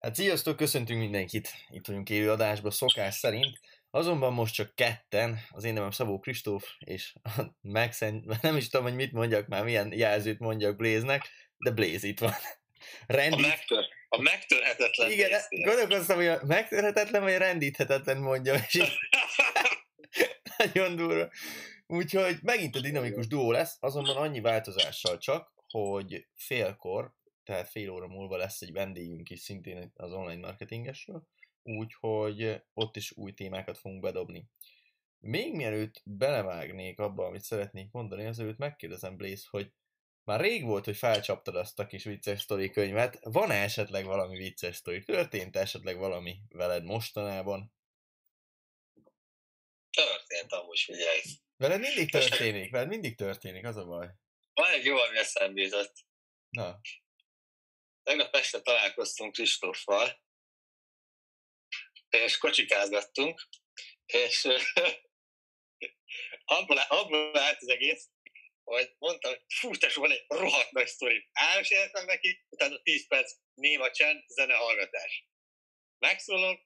Hát sziasztok, köszöntünk mindenkit! Itt vagyunk élő adásban szokás szerint. Azonban most csak ketten, az én nevem Szabó Kristóf, és a Max, nem is tudom, hogy mit mondjak már, milyen jelzőt mondjak Blaze-nek, de Blaze itt van. Randy... A, megtör, a megtörhetetlen Igen, gondolkoztam, hogy a megtörhetetlen vagy rendíthetetlen mondja, és így... nagyon durva. Úgyhogy megint a dinamikus duó lesz, azonban annyi változással csak, hogy félkor tehát fél óra múlva lesz egy vendégünk is szintén az online marketingesről, úgyhogy ott is új témákat fogunk bedobni. Még mielőtt belevágnék abba, amit szeretnék mondani, azért megkérdezem Blaze, hogy már rég volt, hogy felcsaptad azt a kis vicces sztori könyvet. Van-e esetleg valami vicces sztori? Történt esetleg valami veled mostanában? Történt amúgy, figyelj. Veled mindig történik, veled mindig történik, az a baj. Van egy jó, ami eszembe jutott. Na. Tegnap este találkoztunk Kristóffal, és kocsikázgattunk, és abból, abból állt az egész, hogy mondtam, hogy fú, tesó, van egy rohadt nagy sztori. Elmeséltem neki, utána 10 perc néma csend, zene hallgatás. Megszólom,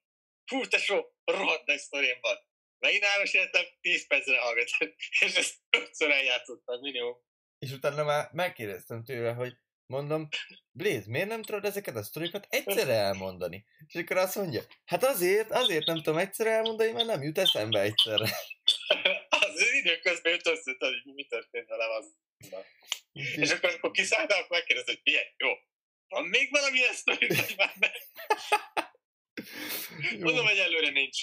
fú, tesó, rohadt nagy sztorim van. Megint elmeséltem, 10 perc zene hallgatás. És ezt ötször eljátszottam, minimum. És utána már megkérdeztem tőle, hogy Mondom, Blaze, miért nem tudod ezeket a sztorikat egyszerre elmondani? És akkor azt mondja, hát azért, azért nem tudom egyszerre elmondani, mert nem jut eszembe egyszerre. az időközben jut össze, hogy mi történt velem az. És akkor, amikor kiszálltál, akkor megkérdez, hogy milyen, jó, van még valami sztori, vagy már be? Mondom, hogy előre nincs.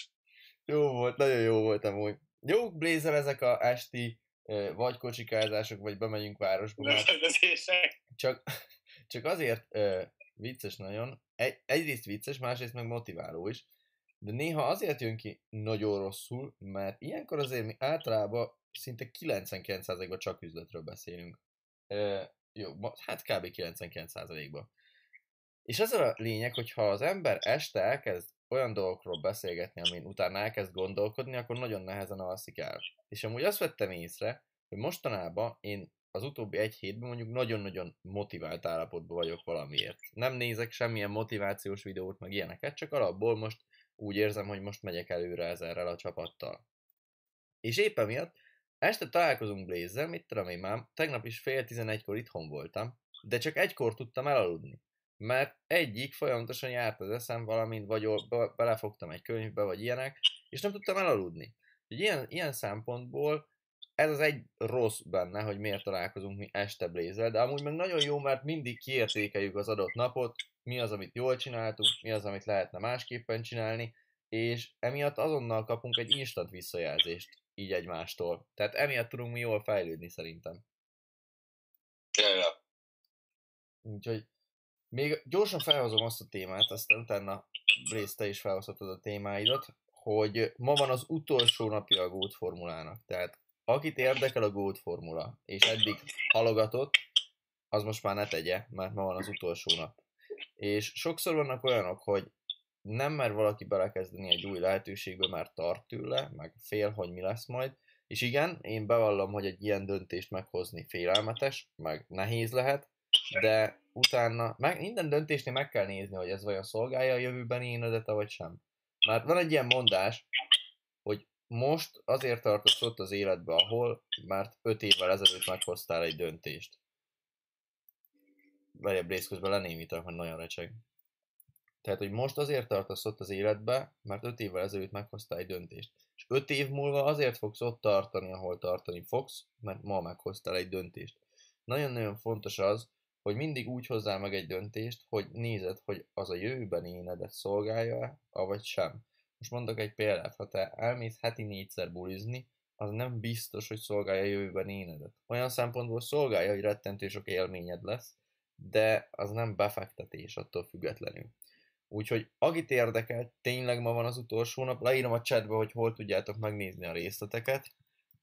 Jó volt, nagyon jó volt amúgy. Jó Blazer ezek a esti vagy kocsikázások, vagy bemegyünk városba. Mert csak, csak azért vicces nagyon, egy, egyrészt vicces, másrészt meg motiváló is, de néha azért jön ki nagyon rosszul, mert ilyenkor azért mi általában szinte 99%-ban csak üzletről beszélünk. Uh, jó, hát kb. 99%-ban. És ez a lényeg, hogy ha az ember este elkezd olyan dolgokról beszélgetni, amin utána elkezd gondolkodni, akkor nagyon nehezen alszik el. És amúgy azt vettem észre, hogy mostanában én az utóbbi egy hétben mondjuk nagyon-nagyon motivált állapotban vagyok valamiért. Nem nézek semmilyen motivációs videót, meg ilyeneket, csak alapból most úgy érzem, hogy most megyek előre ezerrel a csapattal. És éppen miatt este találkozunk Blaze-zel, mit tudom én már, tegnap is fél tizenegykor itthon voltam, de csak egykor tudtam elaludni. Mert egyik folyamatosan járt az eszem, valamint vagy be, belefogtam egy könyvbe, vagy ilyenek, és nem tudtam elaludni. ilyen, ilyen szempontból ez az egy rossz benne, hogy miért találkozunk mi este Blaze-el, de amúgy meg nagyon jó, mert mindig kiértékeljük az adott napot, mi az, amit jól csináltunk, mi az, amit lehetne másképpen csinálni, és emiatt azonnal kapunk egy instant visszajelzést így egymástól. Tehát emiatt tudunk mi jól fejlődni szerintem. Ja, Úgyhogy még gyorsan felhozom azt a témát, aztán utána Blaze, te is felhozhatod a témáidat, hogy ma van az utolsó napja a Goat formulának. Tehát akit érdekel a Gold formula, és eddig halogatott, az most már ne tegye, mert ma van az utolsó nap. És sokszor vannak olyanok, hogy nem mer valaki belekezdeni egy új lehetőségbe, mert tart tőle, meg fél, hogy mi lesz majd. És igen, én bevallom, hogy egy ilyen döntést meghozni félelmetes, meg nehéz lehet, de utána meg, minden döntésnél meg kell nézni, hogy ez vajon szolgálja a jövőbeni énedet, vagy sem. Mert van egy ilyen mondás, most azért tartasz ott az életbe, ahol már 5 évvel ezelőtt meghoztál egy döntést. Várj, Blaze közben lenémítem, hogy nagyon recseg. Tehát, hogy most azért tartasz ott az életbe, mert 5 évvel ezelőtt meghoztál egy döntést. És 5 év múlva azért fogsz ott tartani, ahol tartani fogsz, mert ma meghoztál egy döntést. Nagyon-nagyon fontos az, hogy mindig úgy hozzál meg egy döntést, hogy nézed, hogy az a jövőben énedet szolgálja-e, avagy sem. Most mondok egy példát, ha te elmész heti négyszer bulizni, az nem biztos, hogy szolgálja a jövőben énedet. Olyan szempontból szolgálja, hogy rettentő sok élményed lesz, de az nem befektetés attól függetlenül. Úgyhogy akit érdekel, tényleg ma van az utolsó nap, leírom a chatbe, hogy hol tudjátok megnézni a részleteket.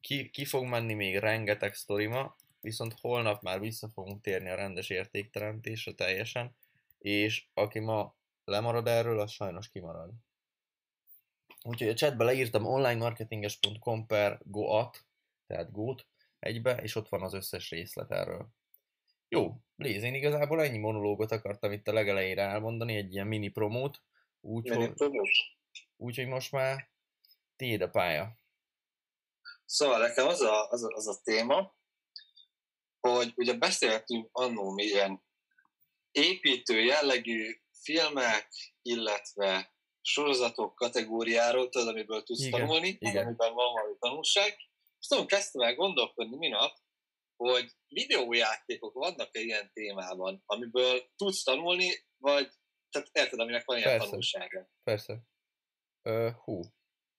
Ki, ki fog menni még rengeteg sztorima, viszont holnap már vissza fogunk térni a rendes értékteremtésre teljesen, és aki ma lemarad erről, az sajnos kimarad. Úgyhogy a chatbe leírtam onlinemarketinges.com per goat, tehát gót egybe, és ott van az összes részlet erről. Jó, Blaze, én igazából ennyi monológot akartam itt a legelejére elmondani, egy ilyen mini promót, úgyhogy úgy, most már tiéd a pálya. Szóval nekem az a, az a, az a téma, hogy ugye beszéltünk annó milyen építő jellegű filmek, illetve sorozatok kategóriáról, tudod, amiből tudsz igen, tanulni, igen. amiben van valami tanulság. Tudom, kezdtem el gondolkodni minap, hogy videójátékok vannak-e ilyen témában, amiből tudsz tanulni, vagy tehát érted, aminek van ilyen Persze. tanulsága? Persze. Ö, hú,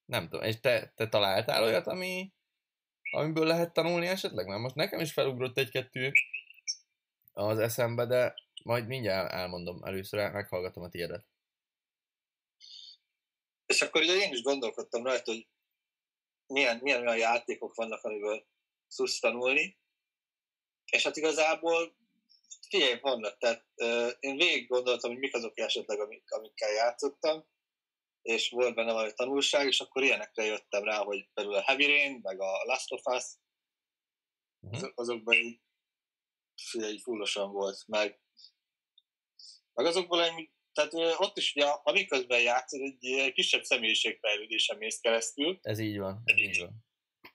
nem tudom. És te, te találtál olyat, ami, amiből lehet tanulni esetleg? Mert most nekem is felugrott egy-kettő az eszembe, de majd mindjárt elmondom. Először meghallgatom a tiédet. És akkor ugye én is gondolkodtam rajta, hogy milyen, milyen olyan játékok vannak, amiből tudsz tanulni. És hát igazából figyelj, vannak. Tehát uh, én végig gondoltam, hogy mik azok esetleg, amik, amikkel játszottam, és volt benne valami tanulság, és akkor ilyenekre jöttem rá, hogy például a Heavy Rain, meg a Last of Us, uh-huh. azokban így, így fullosan volt, meg, meg azokból egy, tehát ott is ugye, amiközben játszod, egy kisebb személyiségfejlődésen mész keresztül. Ez így van, ez így van.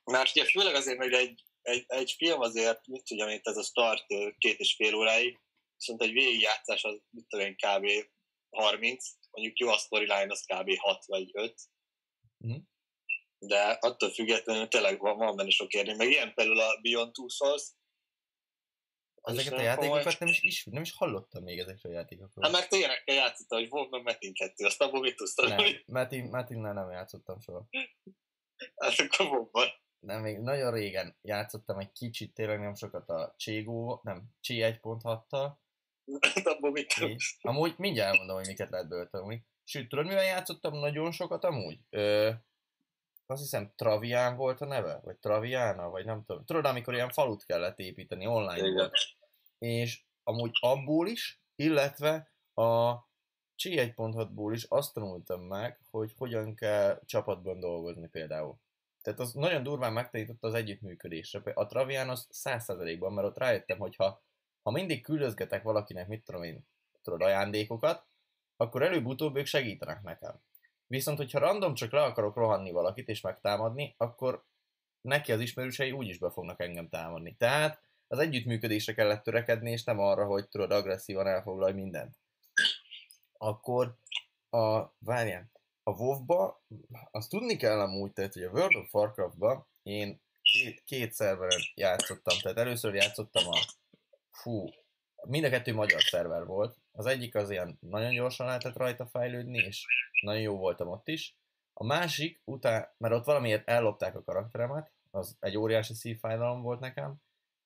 Mert ugye főleg azért, hogy egy, egy, egy film azért, mit tudjam, mint ez a start két és fél óráig, viszont egy végigjátszás az, mit tudom én, kb. 30, mondjuk jó a storyline az kb. 6 vagy 5, mm. de attól függetlenül tényleg van, van benne sok érni, meg ilyen például a Beyond Two Souls, Ezeket a játékokat nem is, is, nem is hallottam még ezekről a játékokról. Hát mert ilyenekkel játszottál, hogy volt meg Metin 2, azt abból mit tudsz tanulni? Metin, Metinnel nem játszottam soha. Hát akkor volt Nem, még nagyon régen játszottam egy kicsit, tényleg nem sokat a Cségó, nem, Csi 1.6-tal, Hát abból mit Amúgy mindjárt elmondom, hogy miket lehet belőle tanulni. Sőt, tudod, mivel játszottam nagyon sokat amúgy? Ö, azt hiszem Travián volt a neve, vagy Traviana, vagy nem tudom. Tudod, amikor ilyen falut kellett építeni, online Igen. volt. És amúgy abból is, illetve a Csi 1.6-ból is azt tanultam meg, hogy hogyan kell csapatban dolgozni például. Tehát az nagyon durván megtanította az együttműködésre. A Travian az 100%-ban, mert ott rájöttem, hogy ha ha mindig küldözgetek valakinek, mit tudom én, tudod, ajándékokat, akkor előbb-utóbb ők segítenek nekem. Viszont, hogyha random csak le akarok rohanni valakit és megtámadni, akkor neki az ismerősei úgyis be fognak engem támadni. Tehát az együttműködésre kellett törekedni, és nem arra, hogy tudod agresszívan elfoglalj mindent. Akkor a, várjál, a WoW-ba, azt tudni kell amúgy, tehát, hogy a World of Warcraft-ba én két, két szerveren játszottam, tehát először játszottam a fú, mind a kettő magyar szerver volt. Az egyik az ilyen nagyon gyorsan lehetett rajta fejlődni, és nagyon jó voltam ott is. A másik, után, mert ott valamiért ellopták a karakteremet, az egy óriási szívfájdalom volt nekem,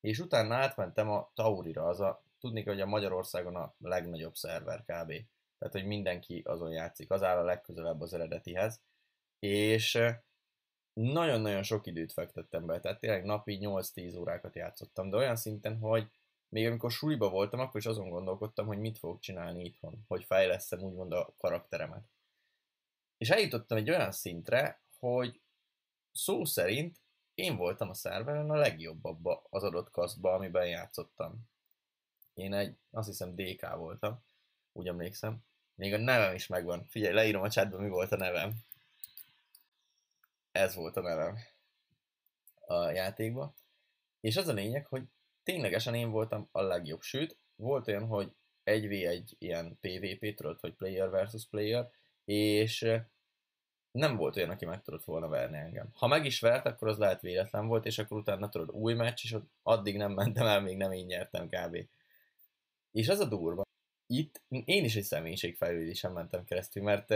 és utána átmentem a Taurira, az a, tudni hogy a Magyarországon a legnagyobb szerver kb. Tehát, hogy mindenki azon játszik, az áll a legközelebb az eredetihez. És nagyon-nagyon sok időt fektettem be, tehát tényleg napi 8-10 órákat játszottam, de olyan szinten, hogy még amikor suliba voltam, akkor is azon gondolkodtam, hogy mit fogok csinálni itthon, hogy fejlesztem úgymond a karakteremet. És eljutottam egy olyan szintre, hogy szó szerint én voltam a szerveren a legjobb abba az adott kaszba, amiben játszottam. Én egy, azt hiszem DK voltam, úgy emlékszem. Még a nevem is megvan. Figyelj, leírom a chatban, mi volt a nevem. Ez volt a nevem a játékban. És az a lényeg, hogy ténylegesen én voltam a legjobb. Sőt, volt olyan, hogy 1v1 ilyen PvP, tudod, hogy player versus player, és nem volt olyan, aki meg tudott volna verni engem. Ha meg is vert, akkor az lehet véletlen volt, és akkor utána tudod új meccs, és addig nem mentem el, még nem én nyertem kb. És az a durva, itt én is egy személyiségfejlődésen mentem keresztül, mert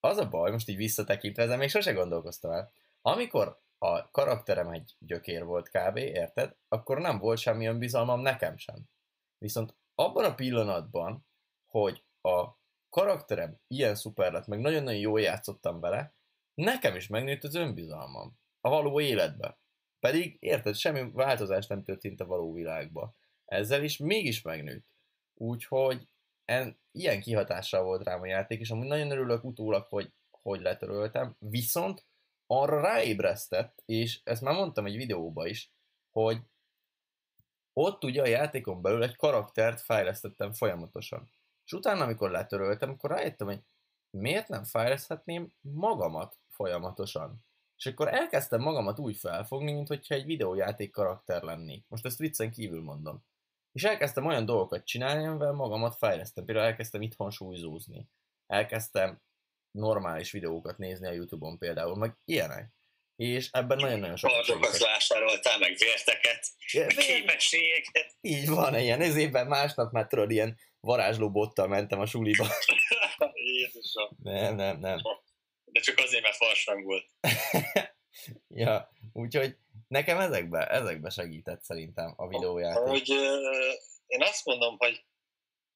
az a baj, most így visszatekintve, ezen még sose gondolkoztam el. Amikor a karakterem egy gyökér volt kb, érted? Akkor nem volt semmi önbizalmam nekem sem. Viszont abban a pillanatban, hogy a karakterem ilyen szuper lett, meg nagyon-nagyon jól játszottam vele, nekem is megnőtt az önbizalmam. A való életbe. Pedig, érted, semmi változás nem történt a való világba. Ezzel is mégis megnőtt. Úgyhogy en, ilyen kihatással volt rám a játék, és amúgy nagyon örülök utólag, hogy, hogy letöröltem. Viszont arra ráébresztett, és ezt már mondtam egy videóba is, hogy ott ugye a játékon belül egy karaktert fejlesztettem folyamatosan. És utána, amikor letöröltem, akkor rájöttem, hogy miért nem fejleszthetném magamat folyamatosan. És akkor elkezdtem magamat úgy felfogni, mint hogyha egy videójáték karakter lennék. Most ezt viccen kívül mondom. És elkezdtem olyan dolgokat csinálni, amivel magamat fejlesztem. Például elkezdtem itthon súlyzózni. Elkezdtem normális videókat nézni a Youtube-on például, meg ilyenek. És ebben nagyon-nagyon sok. Kardokat vásároltál, meg vérteket, ja, képességeket. Így van, ilyen évben másnap már tudod, ilyen varázsló bottal mentem a suliba. Jézusom. Nem, nem, nem. De csak azért, mert farsang volt. ja, úgyhogy nekem ezekbe, ezekbe segített szerintem a videójáték. Hogy én azt mondom, hogy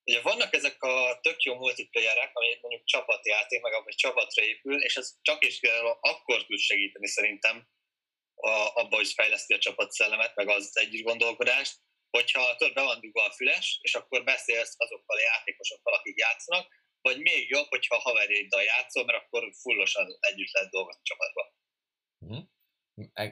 ugye vannak ezek a tök jó multiplayerek, ami mondjuk csapatjáték, meg ami csapatra épül, és ez csak is akkor tud segíteni szerintem a, abba, hogy fejleszti a csapatszellemet, meg az együtt gondolkodást, hogyha több be van dugva a füles, és akkor beszélsz azokkal a játékosokkal, akik játszanak, vagy még jobb, hogyha haverjaiddal játszol, mert akkor fullosan együtt lehet dolgozni csapatban. Mm.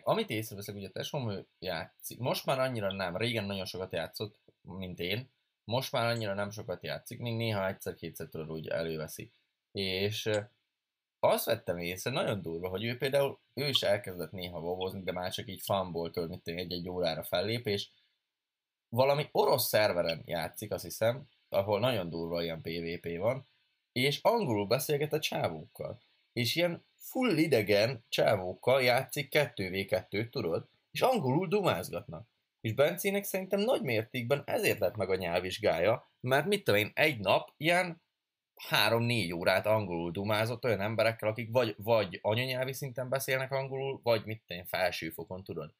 Amit észreveszek, ugye a tesóm játszik, most már annyira nem, régen nagyon sokat játszott, mint én, most már annyira nem sokat játszik, még néha egyszer-kétszer tudod úgy előveszi. És azt vettem észre, nagyon durva, hogy ő például, ő is elkezdett néha vovozni, de már csak így fanból tört, egy-egy órára fellép, és valami orosz szerveren játszik, azt hiszem, ahol nagyon durva ilyen PvP van, és angolul beszélget a csávókkal. És ilyen full idegen csávókkal játszik 2v2-t, tudod? És angolul dumázgatnak. És Bencének szerintem nagy mértékben ezért lett meg a nyelvvizsgája, mert mit tudom én, egy nap ilyen három-négy órát angolul dumázott olyan emberekkel, akik vagy, vagy anyanyelvi szinten beszélnek angolul, vagy mit tudom én, felsőfokon, tudod.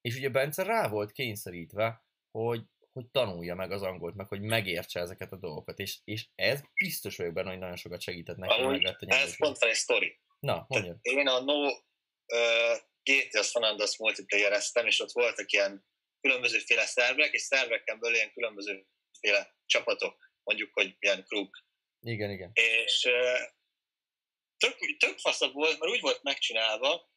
És ugye Bence rá volt kényszerítve, hogy, hogy tanulja meg az angolt, meg hogy megértse ezeket a dolgokat, és, és ez biztos vagyok benne, hogy nagyon sokat segített neki. Amúgy, ez pont van egy sztori. Na, mondjad. Én a No uh, GTA San Andreas multiplayer és ott voltak ilyen különbözőféle szervek, és szerveken belül ilyen különbözőféle csapatok, mondjuk, hogy ilyen klub. Igen, igen. És uh, tök, tök faszabb volt, mert úgy volt megcsinálva,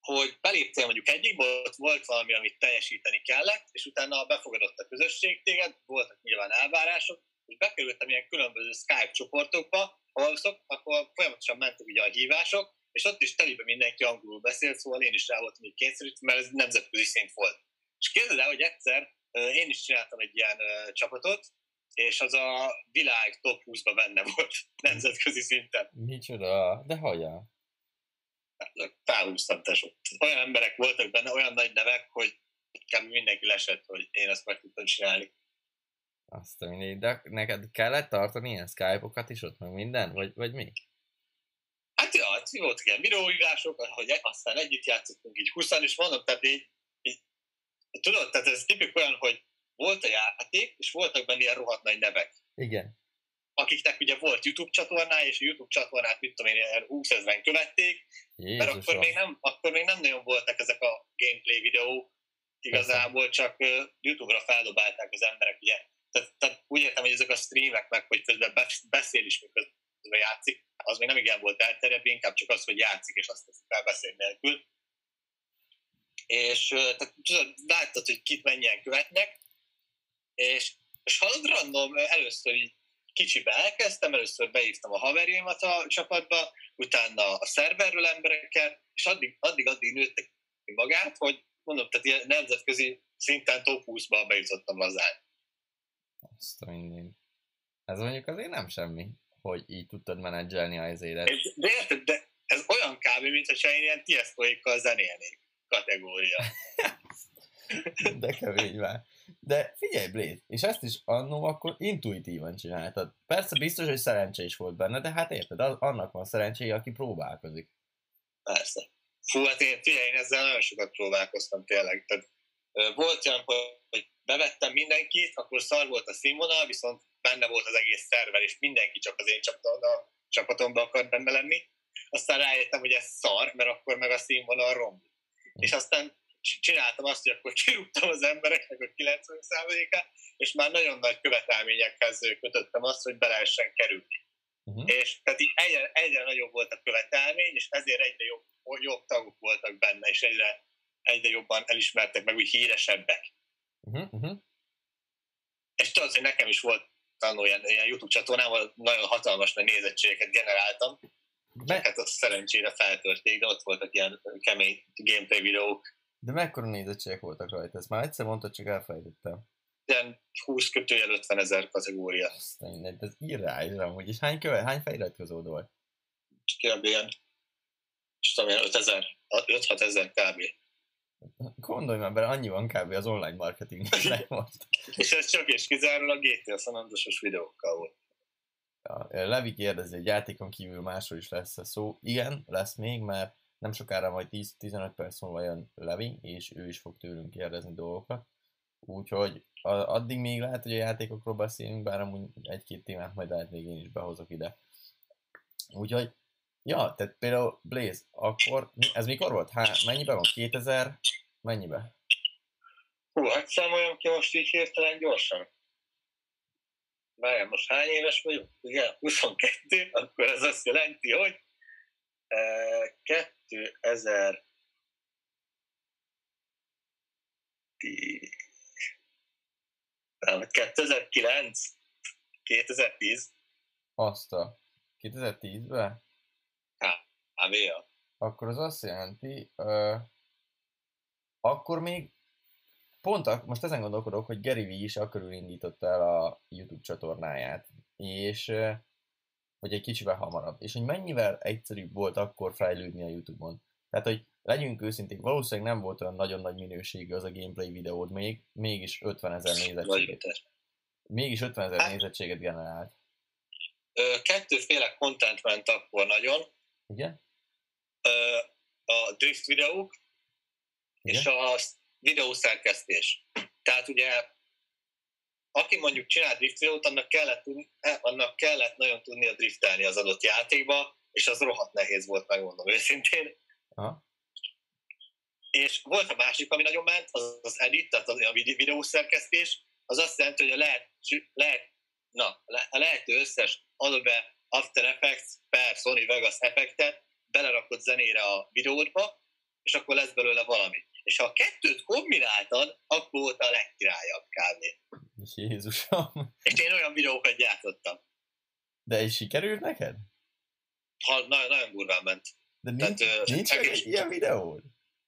hogy beléptél mondjuk egyikből, ott volt valami, amit teljesíteni kellett, és utána befogadott a közösség téged, voltak nyilván elvárások, és bekerültem ilyen különböző Skype csoportokba, ahol, szok, akkor folyamatosan mentek ugye a hívások, és ott is telibe mindenki angolul beszélt, szóval én is rá voltam így kényszerítve, mert ez nemzetközi szint volt. És képzeld el, hogy egyszer én is csináltam egy ilyen csapatot, és az a világ top 20-ba benne volt nemzetközi szinten. Micsoda, de hogyan? Felhúztam tesó. Olyan emberek voltak benne, olyan nagy nevek, hogy mindenki lesett, hogy én ezt meg tudtam csinálni. Azt a mindegy, de neked kellett tartani ilyen Skype-okat is ott, meg minden? Vagy, vagy mi? Hát ja, hát voltak ilyen videóívások, hogy aztán együtt játszottunk így 20 és mondom, tehát így, így, tudod, tehát ez tipik olyan, hogy volt a játék, és voltak benne ilyen rohadt nagy nevek. Igen. Akiknek ugye volt YouTube csatornája, és a YouTube csatornát, mit tudom én, ilyen 20 ezeren követték, Jézusom. mert akkor még, nem, akkor még nem nagyon voltak ezek a gameplay videók, igazából csak YouTube-ra feldobálták az emberek, ugye. Tehát, tehát úgy értem, hogy ezek a streamek meg, hogy közben beszél is, miközben játszik, az még nem igen volt elterjedve, inkább csak az, hogy játszik, és azt teszik beszéd nélkül. És tehát, láttad, hogy kit mennyien követnek, és, és hallod random, először így kicsibe elkezdtem, először beívtam a haverjaimat a csapatba, utána a szerverről embereket, és addig, addig, addig nőttek magát, hogy mondom, tehát ilyen nemzetközi szinten top 20-ba bejutottam lazán. Azt a Ez mondjuk azért nem semmi hogy így tudtad menedzselni az élet. De érted, de ez olyan kb. mint hogyha én ilyen tiestoikkal zenélnék kategória. de kemény már. De figyelj, Blade, és ezt is annó akkor intuitívan csináltad. Persze biztos, hogy szerencse is volt benne, de hát érted, annak van szerencséje, aki próbálkozik. Persze. Fú, hát én, figyelj, én ezzel nagyon sokat próbálkoztam tényleg. Tehát, volt olyan, hogy bevettem mindenkit, akkor szar volt a színvonal, viszont benne volt az egész szerver, és mindenki csak az én csapatomba, csapatomba akart benne lenni. Aztán rájöttem, hogy ez szar, mert akkor meg a színvonal romlik. És aztán csináltam azt, hogy akkor kirúgtam az embereknek a 90%-át, és már nagyon nagy követelményekhez kötöttem azt, hogy be lehessen kerülni. Uh-huh. És tehát így egyre, egyre nagyobb volt a követelmény, és ezért egyre jobb, jobb tagok voltak benne, és egyre, egyre jobban elismertek meg úgy híresebbek. Uh-huh. És tudod, hogy nekem is volt tanul ilyen, ilyen YouTube csatornával, nagyon hatalmas nagy nézettségeket generáltam, be... Hát azt szerencsére feltörték, de ott voltak ilyen kemény gameplay videók. De mekkora nézettségek voltak rajta? Ezt már egyszer mondtad, csak elfelejtettem. Ilyen 20 kötőjel 50 ezer kategória. Azt de ez irányra amúgy. És hány, köve, hány feliratkozód volt? Kb. ilyen, és tudom, 5000, 5-6 ezer kb. Gondolj már bele, annyi van kb. az online marketingnek most. és ez csak és kizárólag GTA San Andreas videókkal volt. Ja, Levi kérdezi, hogy játékon kívül másról is lesz -e szó. Igen, lesz még, mert nem sokára majd 10-15 perc múlva jön Levi, és ő is fog tőlünk kérdezni dolgokat. Úgyhogy addig még lehet, hogy a játékokról beszélünk, bár amúgy egy-két témát majd lehet még én is behozok ide. Úgyhogy, ja, tehát például Blaze, akkor ez mikor volt? Há, mennyibe van? 2000? Mennyibe? Hú, hát számoljam ki most így hirtelen gyorsan. Várjál, most hány éves vagyok? Igen, 22, akkor ez azt jelenti, hogy 2000 2009? 2010? Azt a 2010-ben? Hát. Akkor az azt jelenti, uh, akkor még pont most ezen gondolkodok, hogy Gary Vee is akkor indította el a YouTube csatornáját, és hogy egy kicsivel hamarabb, és hogy mennyivel egyszerűbb volt akkor fejlődni a YouTube-on. Tehát, hogy legyünk őszinték, valószínűleg nem volt olyan nagyon nagy minőségű az a gameplay videód még, mégis 50 ezer nézettséget. Mégis 50 ezer hát, nézettséget generált. Ö, kettőféle content ment akkor nagyon. Igen? Ö, a drift videók, Igen? és a videószerkesztés. Tehát ugye, aki mondjuk csinál drift videót, annak kellett, eh, annak kellett nagyon tudnia driftelni az adott játékba, és az rohadt nehéz volt, megmondom őszintén. Aha. És volt a másik, ami nagyon ment, az az edit, tehát a videószerkesztés, az azt jelenti, hogy a lehet, lehet, na, a lehető összes Adobe After Effects per Sony Vegas effektet belerakott zenére a videódba, és akkor lesz belőle valami és ha a kettőt kombináltad, akkor volt a legkirályabb kávé. Jézusom. És én olyan videókat gyártottam. De is sikerült neked? Ha, nagyon, nagyon durván ment. De nincs, Tehát, nincs meg egy ilyen videód?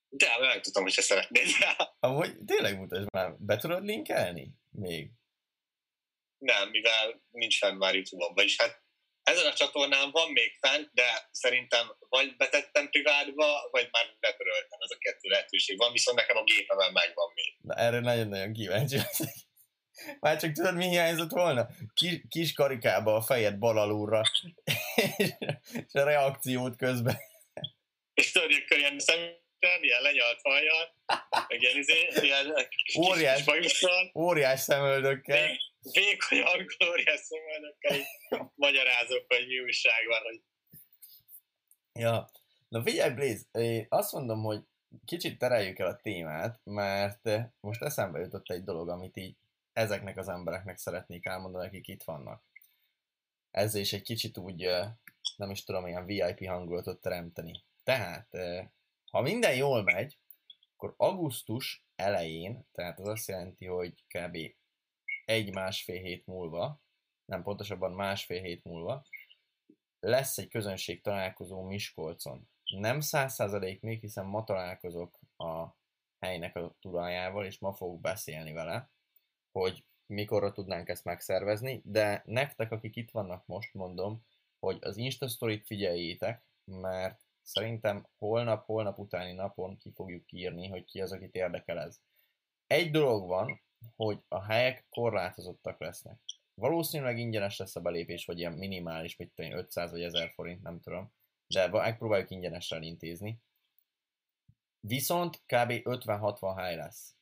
De, meg tudom, hogyha szeretnéd rá. Amúgy tényleg mutasd már, be tudod linkelni? Még? Nem, mivel nincs fenn már YouTube-on, vagyis hát ezen a csatornán van még fent, de szerintem vagy betettem privátba, vagy már betöröltem, ez a kettő lehetőség van, viszont nekem a gépemen megvan még. Na erre nagyon-nagyon kíváncsi Már csak tudod, mi hiányzott volna? Kis, kis karikába a fejed bal alulra, és a reakciót közben. És tudod, hogy ilyen szemben, ilyen lenyalt hajjal, meg ilyen, izé, ilyen óriás, kis, kis óriás szemöldökkel. Még, vékony angolóriás szemelnökkel magyarázok, hogy mi újság van. Hogy... Ja, na figyelj Blaze, én azt mondom, hogy kicsit tereljük el a témát, mert most eszembe jutott egy dolog, amit így ezeknek az embereknek szeretnék elmondani, akik itt vannak. Ezzel is egy kicsit úgy, nem is tudom, ilyen VIP hangulatot teremteni. Tehát, ha minden jól megy, akkor augusztus elején, tehát az azt jelenti, hogy kb egy-másfél hét múlva, nem pontosabban másfél hét múlva, lesz egy közönség találkozó Miskolcon. Nem száz százalék még, hiszen ma találkozok a helynek a tulajával, és ma fogok beszélni vele, hogy mikorra tudnánk ezt megszervezni, de nektek, akik itt vannak most, mondom, hogy az Insta Story-t figyeljétek, mert szerintem holnap, holnap utáni napon ki fogjuk írni, hogy ki az, akit érdekel ez. Egy dolog van, hogy a helyek korlátozottak lesznek. Valószínűleg ingyenes lesz a belépés, vagy ilyen minimális, mit tudom 500 vagy 1000 forint, nem tudom. De megpróbáljuk ingyenesen intézni. Viszont kb. 50-60 hely lesz.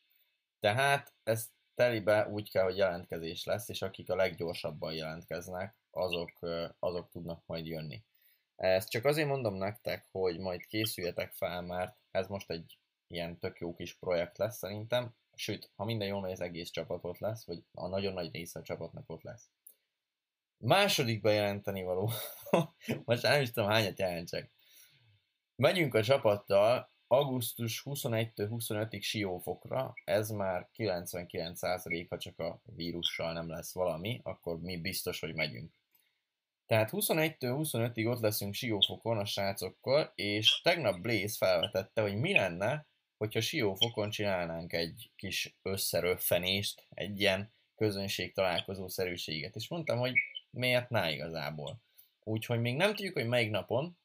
Tehát ez telibe úgy kell, hogy jelentkezés lesz, és akik a leggyorsabban jelentkeznek, azok, azok tudnak majd jönni. Ezt csak azért mondom nektek, hogy majd készüljetek fel, mert ez most egy ilyen tök jó kis projekt lesz szerintem sőt, ha minden jól megy, az egész csapat ott lesz, vagy a nagyon nagy része a csapatnak ott lesz. Második bejelenteni való, most nem is tudom hányat jelentsek. Megyünk a csapattal augusztus 21-25-ig siófokra, ez már 99% ha csak a vírussal nem lesz valami, akkor mi biztos, hogy megyünk. Tehát 21-25-ig ott leszünk siófokon a srácokkal, és tegnap Blaze felvetette, hogy mi lenne, hogyha siófokon csinálnánk egy kis összeröffenést, egy ilyen közönség találkozó szerűséget. És mondtam, hogy miért ne igazából. Úgyhogy még nem tudjuk, hogy melyik napon,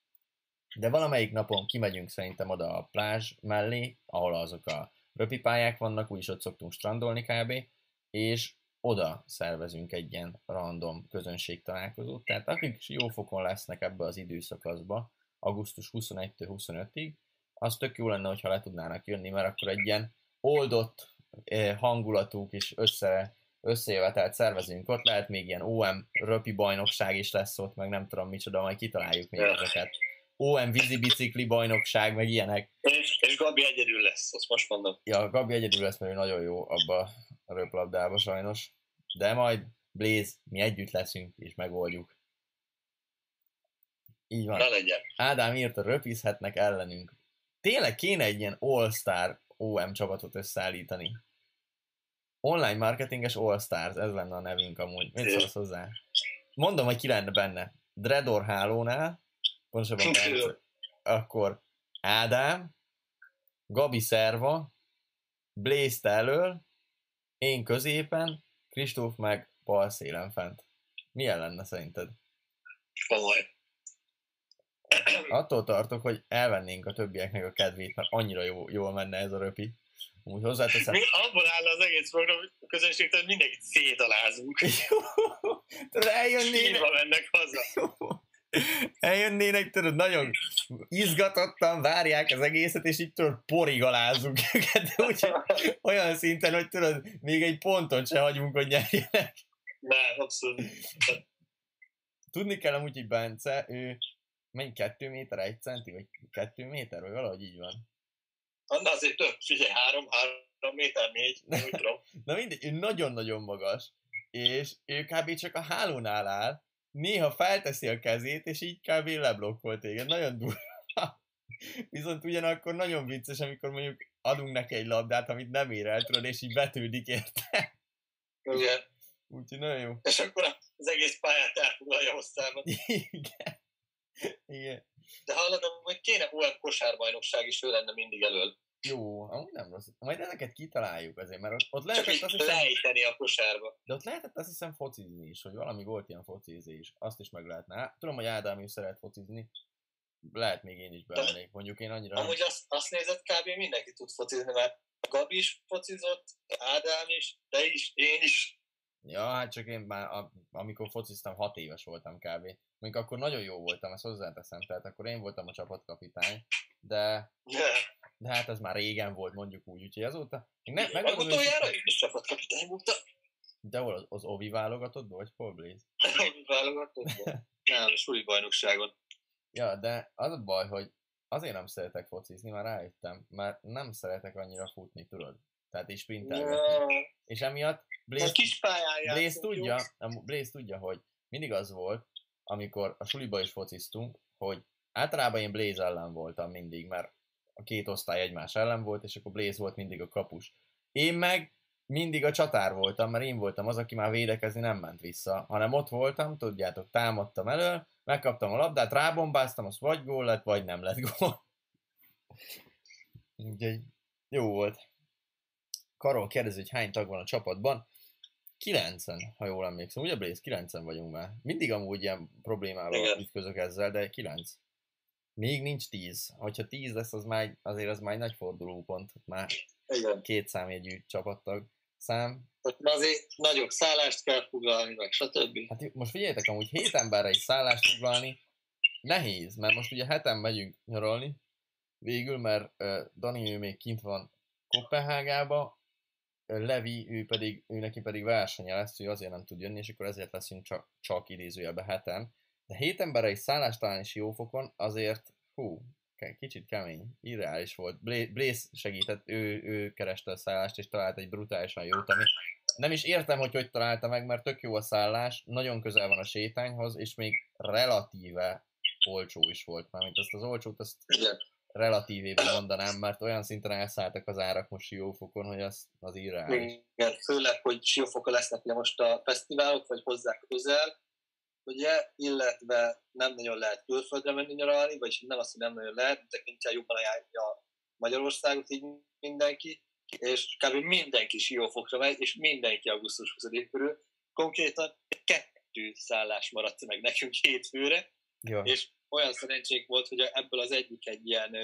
de valamelyik napon kimegyünk szerintem oda a plázs mellé, ahol azok a röpipályák vannak, úgyis ott szoktunk strandolni kb. És oda szervezünk egy ilyen random közönség találkozót. Tehát akik is jó fokon lesznek ebbe az időszakaszba, augusztus 21-25-ig, az tök jó lenne, hogyha le tudnának jönni, mert akkor egy ilyen oldott eh, hangulatú kis össze, összejövetelt szervezünk ott, lehet még ilyen OM röpi bajnokság is lesz ott, meg nem tudom micsoda, majd kitaláljuk még ezeket. OM vízibicikli bajnokság, meg ilyenek. És, és Gabi egyedül lesz, azt most mondom. Ja, Gabi egyedül lesz, mert ő nagyon jó abba a röplabdába sajnos. De majd Blaze, mi együtt leszünk, és megoldjuk. Így van. Ne legyen. Ádám írta, röpizhetnek ellenünk. Tényleg kéne egy ilyen All-Star OM csapatot összeállítani. Online marketinges All-Stars, ez lenne a nevünk amúgy. Mit szólsz hozzá? Mondom, hogy ki lenne benne. Dredor hálónál, pontosabban Bence, akkor Ádám, Gabi Szerva, Blaze elől, én középen, Kristóf meg bal szélen fent. Milyen lenne szerinted? Komoly. Attól tartok, hogy elvennénk a többieknek a kedvét, mert annyira jó, jól menne ez a röpi. Úgy hozzáteszem. Mi abból áll az egész program, közönség, tehát mindenkit szétalázunk. Tudod, eljönnének... Sírva mennek haza. Eljönnének, tudod, nagyon izgatottan várják az egészet, és így tudod, porigalázunk őket, de úgy, olyan szinten, hogy tudod, még egy ponton se hagyunk, hogy nyerjenek. Nem, abszolút. Tudni kell amúgy, hogy Bence, ő mennyi, kettő méter, egy centi, vagy kettő méter, vagy valahogy így van. Annál azért több, figyelj, három, három méter, négy, nem tudom. Na mindegy, ő nagyon-nagyon magas, és ő kb. csak a hálónál áll, néha felteszi a kezét, és így kb. leblokkol téged. Nagyon durva. Viszont ugyanakkor nagyon vicces, amikor mondjuk adunk neki egy labdát, amit nem ér el, tudod, és így vetődik érte. Igen. Úgyhogy nagyon jó. És akkor az egész pályát elfoglalja hosszában. Igen. Igen. De hallod, hogy kéne olyan kosárbajnokság is, ő lenne mindig elől. Jó, amúgy nem rossz. Majd ezeket kitaláljuk azért, mert ott, ott Csak lehetett így azt hiszem, lejteni a kosárba. de ott lehetett azt hiszem focizni is, hogy valami volt ilyen focizés. Azt is meg lehetne. Hát, tudom, hogy Ádám is szeret focizni. Lehet még én is bemennék. Mondjuk én annyira... Amúgy azt, azt nézett kb. mindenki tud focizni, mert Gabi is focizott, Ádám is, te is, én is. Ja, hát csak én már, amikor fociztam, hat éves voltam kb. Mondjuk akkor nagyon jó voltam, ezt hozzáteszem, tehát akkor én voltam a csapatkapitány, de, De, hát ez már régen volt, mondjuk úgy, úgyhogy azóta... Még ne, meg megmondom, utoljára én is csapatkapitány voltam. De hol az, az Ovi válogatottban, vagy Blaze? Válogatott. Nem, a suli bajnokságon. Ja, de az a baj, hogy azért nem szeretek focizni, már rájöttem, mert nem szeretek annyira futni, tudod? Tehát is sprintelgetni. Ja, És emiatt Blaze, kis Blaze tudja, Blaze tudja, hogy mindig az volt, amikor a suliba is fociztunk, hogy általában én Blaze ellen voltam mindig, mert a két osztály egymás ellen volt, és akkor Blaze volt mindig a kapus. Én meg mindig a csatár voltam, mert én voltam az, aki már védekezni nem ment vissza, hanem ott voltam, tudjátok, támadtam elől, megkaptam a labdát, rábombáztam, az vagy gól lett, vagy nem lett gól. Úgyhogy jó volt. Karol kérdezi, hogy hány tag van a csapatban. 9 ha jól emlékszem. Ugye Blaze? 9 vagyunk már. Mindig amúgy ilyen problémával Igen. ütközök ezzel, de 9. Még nincs 10. Hogyha 10 lesz, az már, azért az már egy nagy fordulópont. Már Igen. két számjegyű csapattag szám. Ott azért nagyobb szállást kell foglalni, meg stb. Hát most figyeljetek, amúgy 7 emberre egy szállást foglalni nehéz, mert most ugye heten megyünk nyaralni, végül, mert uh, Dani ő még kint van Kopenhágába, Levi, ő pedig, ő neki pedig versenye lesz, ő azért nem tud jönni, és akkor ezért leszünk csak, csak idézőjelben heten. De hét emberre egy szállást találni Siófokon azért, hú, kicsit kemény, irreális volt. Bla- Blaze segített, ő, ő kereste a szállást, és talált egy brutálisan jót, ami nem is értem, hogy hogy találta meg, mert tök jó a szállás, nagyon közel van a sétányhoz, és még relatíve olcsó is volt, mármint azt az olcsót, azt. Relatívében mondanám, mert olyan szinten elszálltak az árak most Siófokon, hogy az, az irreális. Igen, főleg, hogy Siófokon lesznek ugye most a fesztiválok, vagy hozzá közel, ugye, illetve nem nagyon lehet külföldre menni nyaralni, vagy nem azt, hogy nem nagyon lehet, inkább jobban ajánlja Magyarországot így mindenki, és kb. mindenki Siófokra megy, és mindenki augusztus 20 körül. Konkrétan kettő szállás maradt meg nekünk hétfőre, Jó. és olyan szerencsénk volt, hogy ebből az egyik egy ilyen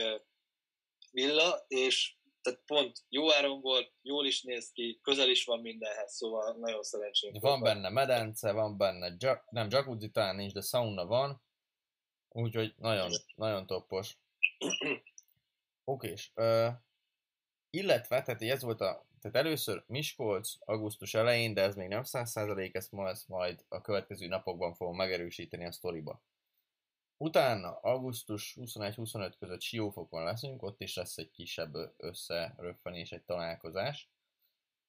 villa, és tehát pont jó áron volt, jól is néz ki, közel is van mindenhez, szóval nagyon szerencsénk Van benne medence, van benne, ja, nem jacuzzi talán nincs, de sauna van, úgyhogy nagyon, nagyon toppos. Okés. Uh, illetve, tehát ez volt a, tehát először Miskolc augusztus elején, de ez még nem 100%, ezt ma ezt majd a következő napokban fogom megerősíteni a sztoriba. Utána augusztus 21-25 között Siófokon leszünk, ott is lesz egy kisebb összeröffenés, egy találkozás.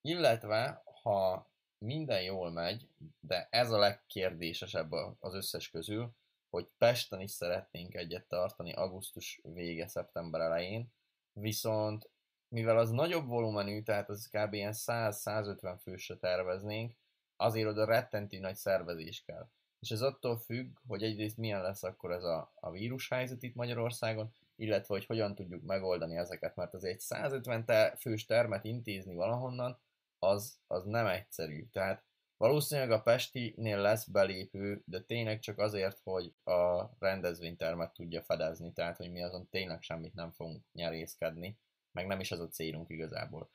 Illetve, ha minden jól megy, de ez a legkérdésesebb az összes közül, hogy Pesten is szeretnénk egyet tartani augusztus vége, szeptember elején, viszont mivel az nagyobb volumenű, tehát az kb. ilyen 100-150 fősre terveznénk, azért oda rettentő nagy szervezés kell. És ez attól függ, hogy egyrészt milyen lesz akkor ez a, a vírushelyzet itt Magyarországon, illetve hogy hogyan tudjuk megoldani ezeket, mert az egy 150 te, fős termet intézni valahonnan, az, az nem egyszerű. Tehát valószínűleg a Pestinél lesz belépő, de tényleg csak azért, hogy a rendezvénytermet tudja fedezni, tehát hogy mi azon tényleg semmit nem fogunk nyerészkedni, meg nem is az a célunk igazából.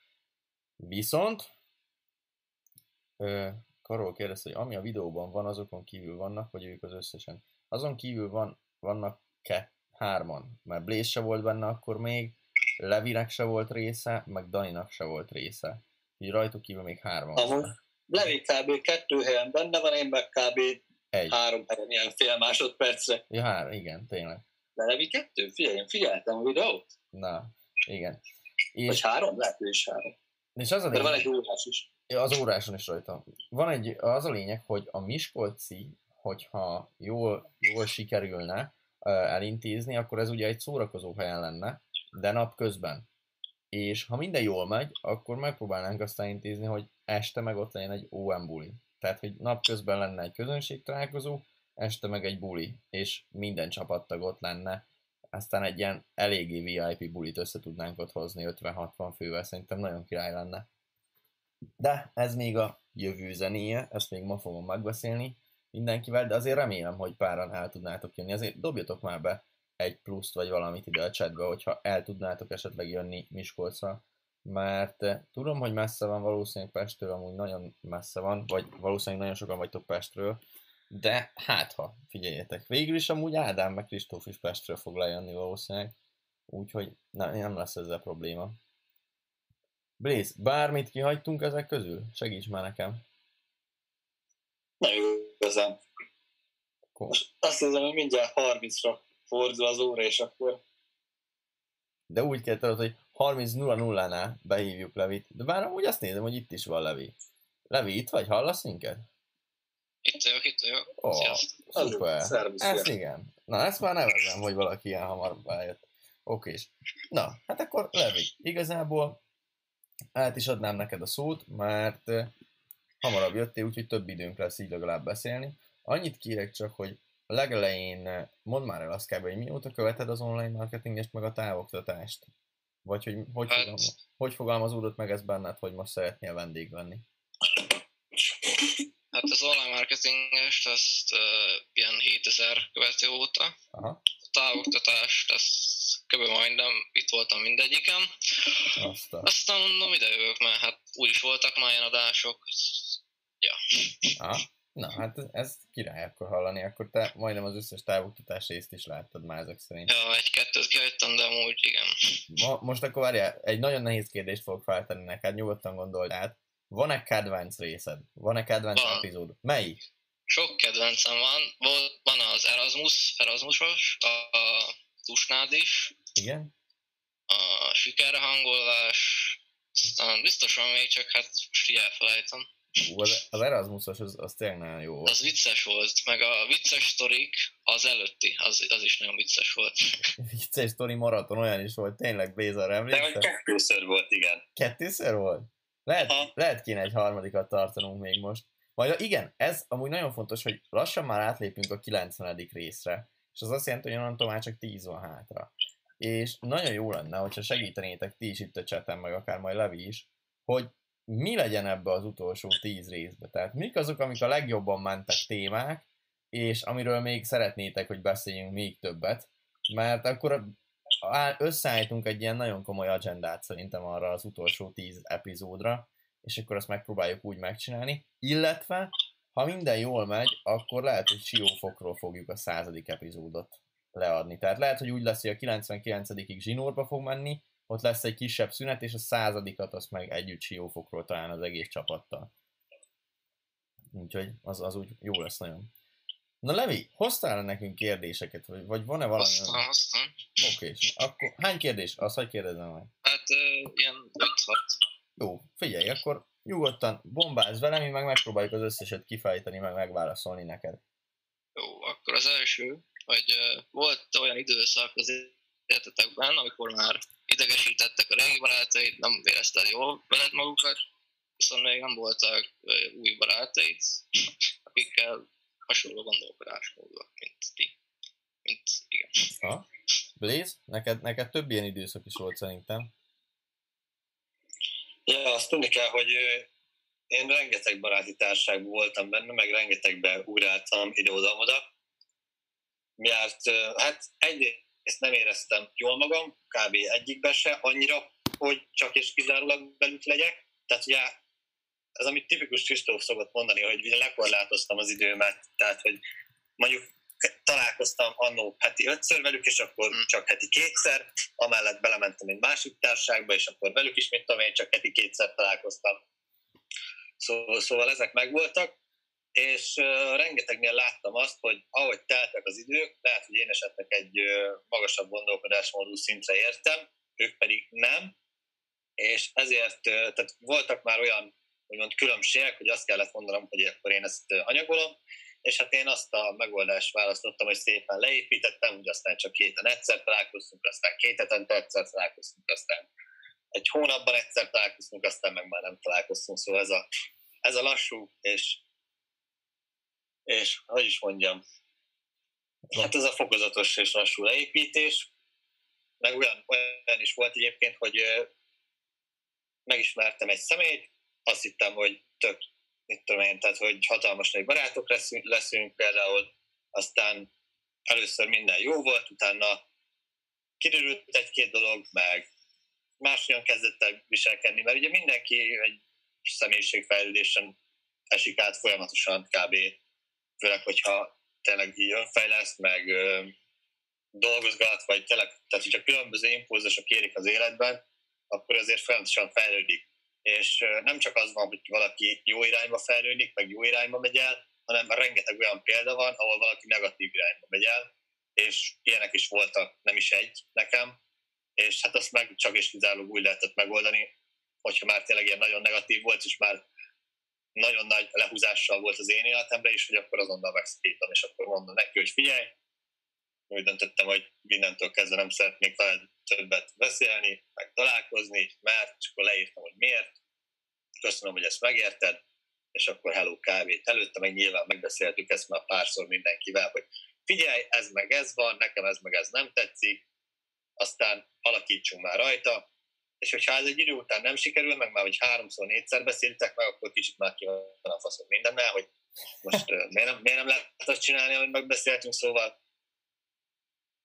Viszont Karol kérdezte, hogy ami a videóban van, azokon kívül vannak, vagy ők az összesen. Azon kívül van, vannak ke, hárman, mert Blaze se volt benne akkor még, Levinek se volt része, meg Daninak se volt része. Így rajtuk kívül még hárman. Ahol Levi kb. kettő helyen benne van, én meg kb. Egy. három helyen, ilyen fél másodpercre. Ja, három, igen, tényleg. De Levi kettő? Figyelj, én figyeltem a videót. Na, igen. És... Vagy három? Lehet, hogy is három. És az a De van egy órás is. Az óráson is rajta. Van egy, az a lényeg, hogy a Miskolci, hogyha jól, jól sikerülne elintézni, akkor ez ugye egy szórakozó helyen lenne, de napközben. És ha minden jól megy, akkor megpróbálnánk azt elintézni, hogy este meg ott legyen egy OM buli. Tehát, hogy napközben lenne egy közönség találkozó, este meg egy buli, és minden csapattag ott lenne. Aztán egy ilyen eléggé VIP bulit össze tudnánk ott hozni 50-60 fővel, szerintem nagyon király lenne. De ez még a jövő zenéje, ezt még ma fogom megbeszélni mindenkivel, de azért remélem, hogy páran el tudnátok jönni. Azért dobjatok már be egy pluszt vagy valamit ide a chatbe, hogyha el tudnátok esetleg jönni Miskolcra, mert eh, tudom, hogy messze van valószínűleg Pestről, amúgy nagyon messze van, vagy valószínűleg nagyon sokan vagytok Pestről, de hát ha, figyeljetek, végül is amúgy Ádám meg Kristóf is Pestről fog lejönni valószínűleg, úgyhogy nem, nem lesz ezzel probléma. Blaze, bármit kihagytunk ezek közül? Segíts már nekem. Nem igazán. Most azt hiszem, hogy mindjárt 30-ra fordul az óra, és akkor... De úgy kell tudod, hogy 30 0 0 nál behívjuk Levit. De bár amúgy azt nézem, hogy itt is van Levi. Levi, itt vagy? Hallasz minket? Itt vagyok, itt vagyok. Oh, szuper. Ezt igen. Na, ezt már nevezem, hogy valaki ilyen hamar bejött. Oké. Na, hát akkor Levi, igazából át is adnám neked a szót, mert hamarabb jöttél, úgyhogy több időnk lesz így legalább beszélni. Annyit kérek csak, hogy a legelején mondd már el azt kb. hogy mióta követed az online marketingest, meg a távoktatást? Vagy hogy hogy, hát... fogalma, hogy fogalmazódott meg ez benned, hogy most szeretnél vendég lenni? Hát az online marketingest azt uh, ilyen 7000 követő óta. Aha. A távoktatást azt kb. majdnem itt voltam mindegyiken. Aztán. Aztán mondom, ide jövök, mert hát úgy is voltak már ilyen adások. Ja. Ah, na hát ez király akkor hallani, akkor te majdnem az összes távoktatás részt is láttad már ezek szerint. Ja, egy-kettőt kihagytam, de amúgy igen. Ma, most akkor várjál, egy nagyon nehéz kérdést fogok feltenni neked, nyugodtan gondold át. Van-e kedvenc részed? Van-e kedvenc van. epizód? Melyik? Sok kedvencem van. Van az Erasmus, Erasmusos, a, a Tusnád is, igen. A sikerre hangolás, aztán biztosan még csak hát most így elfelejtem. Ú, az, az Erasmusos az, az tényleg nagyon jó Az vicces volt, meg a vicces sztorik, az előtti, az, az is nagyon vicces volt. vicces sztori maraton olyan is volt, tényleg Bézar emlékszel? De kettőször volt, igen. Kettőször volt? Lehet, lehet kéne egy harmadikat tartanunk még most. Majd igen, ez amúgy nagyon fontos, hogy lassan már átlépünk a 90. részre, és az azt jelenti, hogy onnantól már csak 10 van hátra. És nagyon jó lenne, hogyha segítenétek ti is itt a chaten, meg akár majd Levi is, hogy mi legyen ebbe az utolsó 10 részbe. Tehát mik azok, amik a legjobban mentek témák, és amiről még szeretnétek, hogy beszéljünk még többet, mert akkor összeállítunk egy ilyen nagyon komoly agendát szerintem arra az utolsó 10 epizódra, és akkor azt megpróbáljuk úgy megcsinálni, illetve ha minden jól megy, akkor lehet, hogy Siófokról fogjuk a századik epizódot leadni. Tehát lehet, hogy úgy lesz, hogy a 99-ig zsinórba fog menni, ott lesz egy kisebb szünet, és a századikat azt meg együtt Siófokról talán az egész csapattal. Úgyhogy az, az úgy jó lesz nagyon. Na Levi, hoztál nekünk kérdéseket, vagy, vagy van-e valami? Hoztam, hoztam. Oké, okay. akkor hány kérdés? Azt hogy kérdezem meg? Hát uh, ilyen 5 Jó, figyelj, akkor nyugodtan bombázz velem, mi meg megpróbáljuk az összeset kifejteni, meg megválaszolni neked. Jó, akkor az első, hogy volt olyan időszak az életetekben, amikor már idegesítettek a régi barátaid, nem érezted jól veled magukat, viszont még nem voltak új barátaid, akikkel hasonló gondolkodásmódban, mint ti. Mint, igen. Ha? Blaze, neked, neked több ilyen időszak is volt szerintem. Ja, azt tudni kell, hogy én rengeteg baráti társaságban voltam benne, meg rengetegbe ugráltam ide-oda-oda, mert hát egyrészt nem éreztem jól magam, kb. egyikbe se, annyira, hogy csak és kizárólag velük legyek. Tehát ugye ez, amit tipikus Kristóf szokott mondani, hogy lekorlátoztam az időmet, tehát hogy mondjuk találkoztam annó heti ötször velük, és akkor hmm. csak heti kétszer, amellett belementem egy másik társágba, és akkor velük is, mit tudom én, csak heti kétszer találkoztam. Szóval, szóval ezek megvoltak, és rengetegnél láttam azt, hogy ahogy teltek az idők, lehet, hogy én esetleg egy magasabb gondolkodásmódú szintre értem, ők pedig nem, és ezért tehát voltak már olyan úgymond különbségek, hogy azt kellett mondanom, hogy akkor én ezt anyagolom, és hát én azt a megoldást választottam, hogy szépen leépítettem, hogy aztán csak héten egyszer találkoztunk, aztán két hetente egyszer találkoztunk, aztán egy hónapban egyszer találkoztunk, aztán meg már nem találkoztunk, szóval ez a, ez a lassú, és, és hogy is mondjam, hát ez a fokozatos és lassú leépítés, meg olyan, olyan is volt egyébként, hogy megismertem egy személyt, azt hittem, hogy tök, mit tudom én, tehát hogy hatalmas nagy barátok leszünk, leszünk például, aztán először minden jó volt, utána kiderült egy-két dolog, meg máshogyan kezdett el viselkedni, mert ugye mindenki egy személyiségfejlődésen esik át folyamatosan kb. Főleg, hogyha tényleg így önfejleszt, meg ö, dolgozgat, vagy tényleg, tehát hogyha különböző impulzusok érik az életben, akkor azért folyamatosan fejlődik. És nem csak az van, hogy valaki jó irányba fejlődik, meg jó irányba megy el, hanem rengeteg olyan példa van, ahol valaki negatív irányba megy el, és ilyenek is voltak, nem is egy nekem, és hát azt meg csak és kizárólag úgy lehetett megoldani, hogyha már tényleg ilyen nagyon negatív volt, és már nagyon nagy lehúzással volt az én életemre is, hogy akkor azonnal megszakítom, és akkor mondom neki, hogy figyelj, úgy döntöttem, hogy mindentől kezdve nem szeretnék veled többet beszélni, meg találkozni, mert és akkor leírtam, hogy miért. Köszönöm, hogy ezt megérted, és akkor hello kávét. Előtte meg nyilván megbeszéltük ezt már párszor mindenkivel, hogy figyelj, ez meg ez van, nekem ez meg ez nem tetszik, aztán alakítsunk már rajta, és hogyha ez egy idő után nem sikerül, meg már hogy háromszor, négyszer beszéltek meg, akkor kicsit már ki van a faszom mindennel, hogy most miért nem, miért nem lehet azt csinálni, amit megbeszéltünk, szóval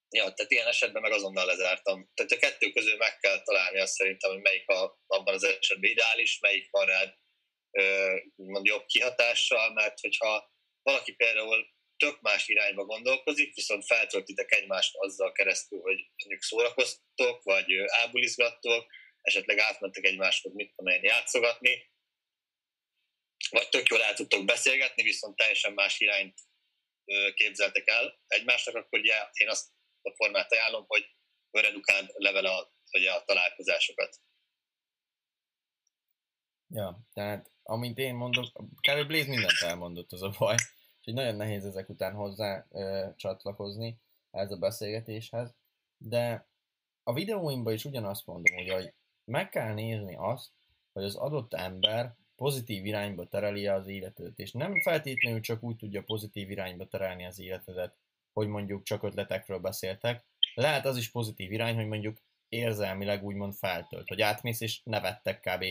Ja, tehát ilyen esetben meg azonnal lezártam. Tehát a kettő közül meg kell találni azt szerintem, hogy melyik a, abban az esetben ideális, melyik van rád mond, jobb kihatással, mert hogyha valaki például tök más irányba gondolkozik, viszont feltöltitek egymást azzal keresztül, hogy mondjuk szórakoztok, vagy ábulizgattok, esetleg átmentek egymáshoz, mit tudom én, játszogatni, vagy tök jól el tudtok beszélgetni, viszont teljesen más irányt képzeltek el egymásnak, akkor ugye én azt a formát ajánlom, hogy redukál level a, hogy a találkozásokat. Ja, tehát amint én mondok, kb. Blaze mindent elmondott, az a baj. Úgyhogy nagyon nehéz ezek után hozzá ö, csatlakozni ez a beszélgetéshez. De a videóimban is ugyanazt mondom, hogy meg kell nézni azt, hogy az adott ember pozitív irányba tereli az életedet, és nem feltétlenül csak úgy tudja pozitív irányba terelni az életedet, hogy mondjuk csak ötletekről beszéltek. Lehet az is pozitív irány, hogy mondjuk érzelmileg úgymond feltölt, hogy átmész és nevettek kb.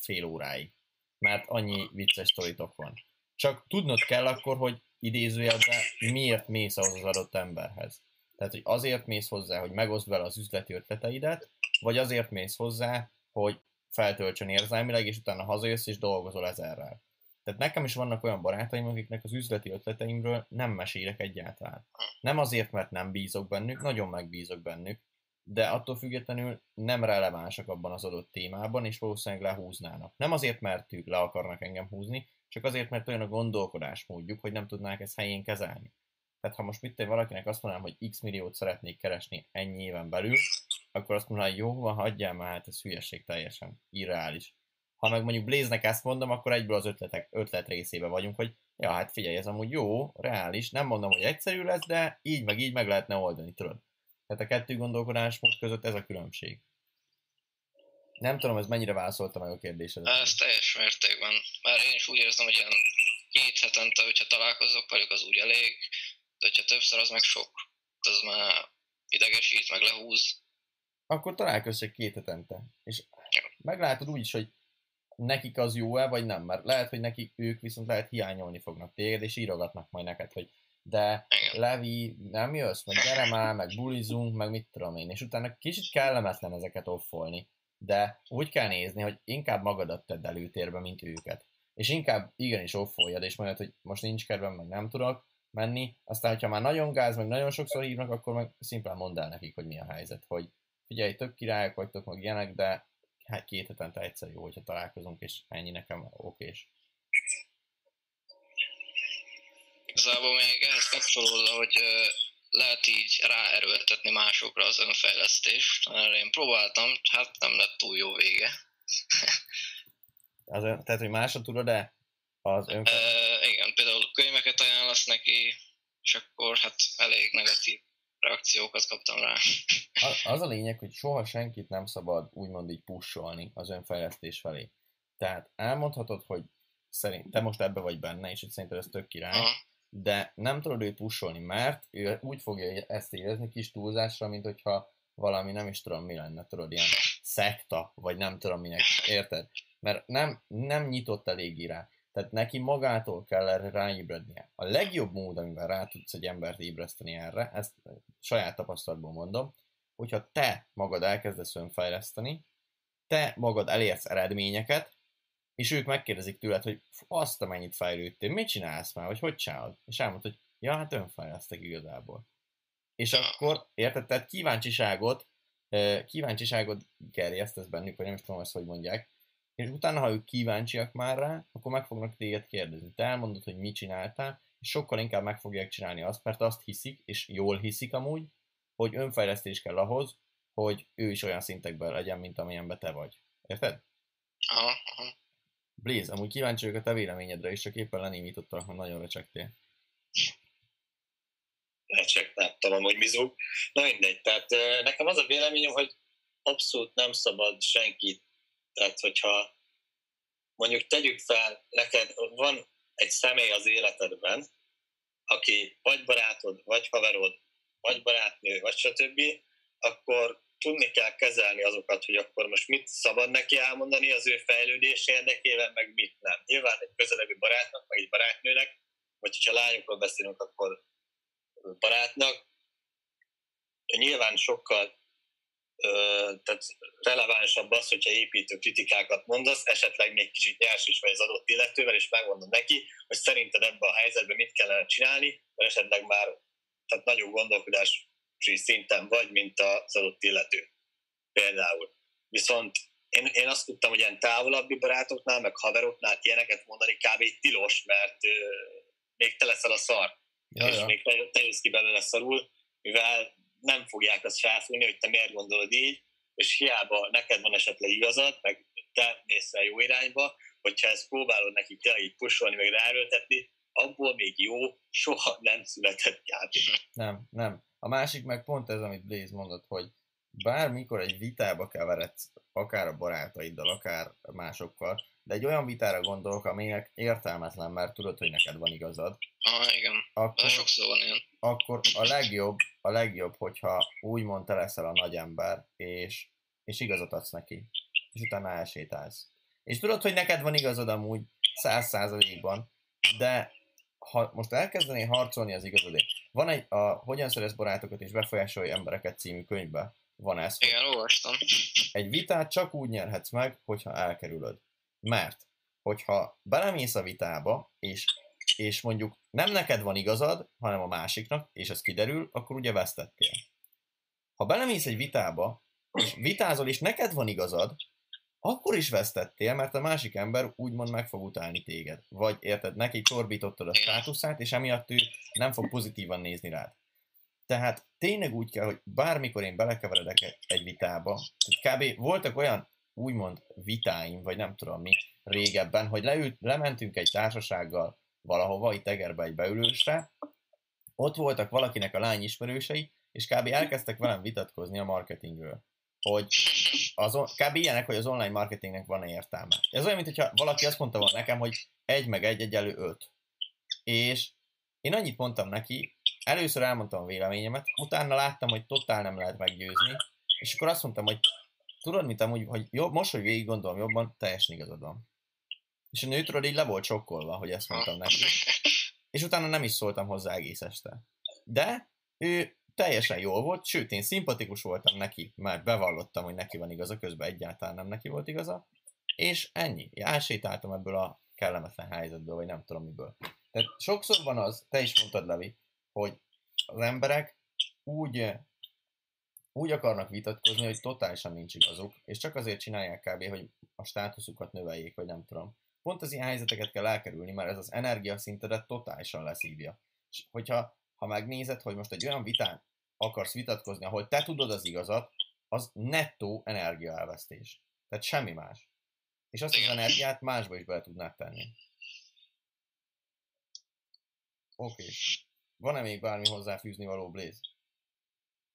fél óráig, mert annyi vicces sztoritok van. Csak tudnod kell akkor, hogy idézőjelben miért mész ahhoz az adott emberhez. Tehát, hogy azért mész hozzá, hogy megoszd vele az üzleti ötleteidet, vagy azért mész hozzá, hogy feltöltsön érzelmileg, és utána hazajössz és dolgozol ezerrel. Tehát nekem is vannak olyan barátaim, akiknek az üzleti ötleteimről nem mesélek egyáltalán. Nem azért, mert nem bízok bennük, nagyon megbízok bennük, de attól függetlenül nem relevánsak abban az adott témában, és valószínűleg lehúznának. Nem azért, mert ők le akarnak engem húzni, csak azért, mert olyan a gondolkodásmódjuk, hogy nem tudnák ezt helyén kezelni. Tehát ha most mit valakinek azt mondanám, hogy x milliót szeretnék keresni ennyi éven belül, akkor azt mondanám, hogy jó, van, hagyjál már, hát ez hülyeség teljesen, irreális. Ha meg mondjuk Blaze-nek ezt mondom, akkor egyből az ötletek, ötlet részébe vagyunk, hogy ja, hát figyelj, ez amúgy jó, reális, nem mondom, hogy egyszerű lesz, de így meg így meg lehetne oldani, tudod. Tehát a kettő gondolkodásmód között ez a különbség. Nem tudom, ez mennyire válaszolta meg a kérdésedet. Ez teljes mértékben. Már én is úgy érzem, hogy ilyen két hetente, hogyha találkozok velük, az úgy elég, de hogyha többször, az meg sok. Az már idegesít, meg lehúz. Akkor találkozz két hetente. És meglátod úgy is, hogy nekik az jó-e, vagy nem, mert lehet, hogy nekik ők viszont lehet hiányolni fognak téged, és írogatnak majd neked, hogy de Levi, nem jössz, meg gyere már, meg bulizunk, meg mit tudom én, és utána kicsit kellemetlen ezeket offolni, de úgy kell nézni, hogy inkább magadat tedd előtérbe, mint őket. És inkább igenis offoljad, és mondjad, hogy most nincs kedvem, meg nem tudok menni, aztán, hogyha már nagyon gáz, meg nagyon sokszor hívnak, akkor meg szimplán mondd el nekik, hogy mi a helyzet, hogy figyelj, tök királyok vagytok, meg ilyenek, de hát két hetente egyszer jó, hogyha találkozunk, és ennyi nekem okés. Igazából még ehhez kapcsolódva, hogy lehet így ráerőltetni másokra az önfejlesztést. Erre én próbáltam, hát nem lett túl jó vége. az, tehát, hogy másra tudod de az önfejlesztést? E, igen, például könyveket ajánlasz neki, és akkor hát elég negatív reakciókat kaptam rá. Az a lényeg, hogy soha senkit nem szabad úgymond így pusolni az önfejlesztés felé. Tehát elmondhatod, hogy szerint te most ebbe vagy benne, és hogy szerinted ez tök király, Aha. de nem tudod őt pusolni, mert ő úgy fogja ezt érezni kis túlzásra, mint hogyha valami nem is tudom mi lenne, tudod, ilyen szekta, vagy nem tudom minek, érted? Mert nem, nem nyitott eléggé rá. Tehát neki magától kell erre ráébrednie. A legjobb mód, amivel rá tudsz egy embert ébreszteni erre, ezt saját tapasztalatból mondom, hogyha te magad elkezdesz önfejleszteni, te magad elérsz eredményeket, és ők megkérdezik tőled, hogy azt, amennyit fejlődtél, mit csinálsz már, vagy hogy csinálod? És elmond, hogy ja, hát önfejlesztek igazából. És akkor, érted, tehát kíváncsiságot, kíváncsiságot gerjesztesz bennük, vagy nem is tudom azt, hogy mondják, és utána, ha ők kíváncsiak már rá, akkor meg fognak téged kérdezni. Te elmondod, hogy mit csináltál, és sokkal inkább meg fogják csinálni azt, mert azt hiszik, és jól hiszik amúgy, hogy önfejlesztés kell ahhoz, hogy ő is olyan szintekben legyen, mint amilyenben te vagy. Érted? Aha, aha. Blaze, amúgy kíváncsi vagyok a te véleményedre, és csak éppen lenémítottalak, hogy nagyon recsegtél. Recseg, nem tudom, hogy mizog. Na mindegy, tehát nekem az a véleményem, hogy abszolút nem szabad senkit tehát, hogyha mondjuk tegyük fel, neked van egy személy az életedben, aki vagy barátod, vagy haverod, vagy barátnő, vagy stb., akkor tudni kell kezelni azokat, hogy akkor most mit szabad neki elmondani az ő fejlődés érdekében, meg mit nem. Nyilván egy közelebbi barátnak, vagy egy barátnőnek, vagy ha lányokról beszélünk, akkor barátnak, nyilván sokkal tehát relevánsabb az, hogyha építő kritikákat mondasz, esetleg még kicsit nyers is vagy az adott illetővel, és megmondod neki, hogy szerinted ebben a helyzetben mit kellene csinálni, mert esetleg már tehát nagyobb gondolkodási szinten vagy, mint az adott illető. Például. Viszont én, én azt tudtam, hogy ilyen távolabbi barátoknál, meg haveroknál ilyeneket mondani kb. tilos, mert ö, még te leszel a szar. Ja, és még te, te jössz ki belőle szarul, mivel nem fogják azt felfújni, hogy te miért gondolod így, és hiába neked van esetleg igazad, meg te mész el jó irányba, hogyha ezt próbálod nekik tényleg így pusolni, meg ráerőltetni, abból még jó, soha nem született játék. Nem, nem. A másik meg pont ez, amit Blaze mondott, hogy bármikor egy vitába keveredsz, akár a barátaiddal, akár másokkal, de egy olyan vitára gondolok, aminek értelmetlen, mert tudod, hogy neked van igazad. Ah, igen. Akkor, sokszor van ilyen. Akkor a legjobb, a legjobb, hogyha úgymond te leszel a nagy ember, és, és igazat adsz neki, és utána elsétálsz. És tudod, hogy neked van igazad amúgy száz százalékban, de ha most elkezdenél harcolni az igazodért, van egy a Hogyan szerez barátokat és befolyásolja embereket című könyvben, van ez. Igen, olvastam. Egy vitát csak úgy nyerhetsz meg, hogyha elkerülöd. Mert, hogyha belemész a vitába, és, és mondjuk nem neked van igazad, hanem a másiknak, és ez kiderül, akkor ugye vesztettél. Ha belemész egy vitába, és vitázol, és neked van igazad, akkor is vesztettél, mert a másik ember úgymond meg fog utálni téged. Vagy érted, neki csorbítottad a státuszát, és emiatt ő nem fog pozitívan nézni rád. Tehát tényleg úgy kell, hogy bármikor én belekeveredek egy vitába, kb. voltak olyan úgymond vitáim, vagy nem tudom mi, régebben, hogy leült, lementünk egy társasággal valahova, itt Egerbe egy beülősre, ott voltak valakinek a lány ismerősei, és kb. elkezdtek velem vitatkozni a marketingről. Hogy az, kb. ilyenek, hogy az online marketingnek van értelme. Ez olyan, mintha valaki azt mondta volna nekem, hogy egy meg egy egyelő öt. És én annyit mondtam neki, először elmondtam a véleményemet, utána láttam, hogy totál nem lehet meggyőzni, és akkor azt mondtam, hogy tudod, mint amúgy, hogy jobb, most, hogy végig gondolom jobban, teljesen igazad van. És a nő tudod, így le volt sokkolva, hogy ezt mondtam neki. És utána nem is szóltam hozzá egész este. De ő teljesen jól volt, sőt, én szimpatikus voltam neki, mert bevallottam, hogy neki van igaza, közben egyáltalán nem neki volt igaza, és ennyi. Elsétáltam ebből a kellemetlen helyzetből, vagy nem tudom miből. Tehát sokszor van az, te is mondtad, Levi, hogy az emberek úgy, úgy akarnak vitatkozni, hogy totálisan nincs igazuk, és csak azért csinálják kb., hogy a státuszukat növeljék, vagy nem tudom. Pont az ilyen helyzeteket kell elkerülni, mert ez az energiaszintedet totálisan leszívja. És hogyha ha megnézed, hogy most egy olyan vitán akarsz vitatkozni, ahol te tudod az igazat, az nettó energiaelvesztés. Tehát semmi más. És azt az energiát másba is bele tudnád tenni. Oké. Okay. Van-e még bármi hozzáfűzni való Blaze?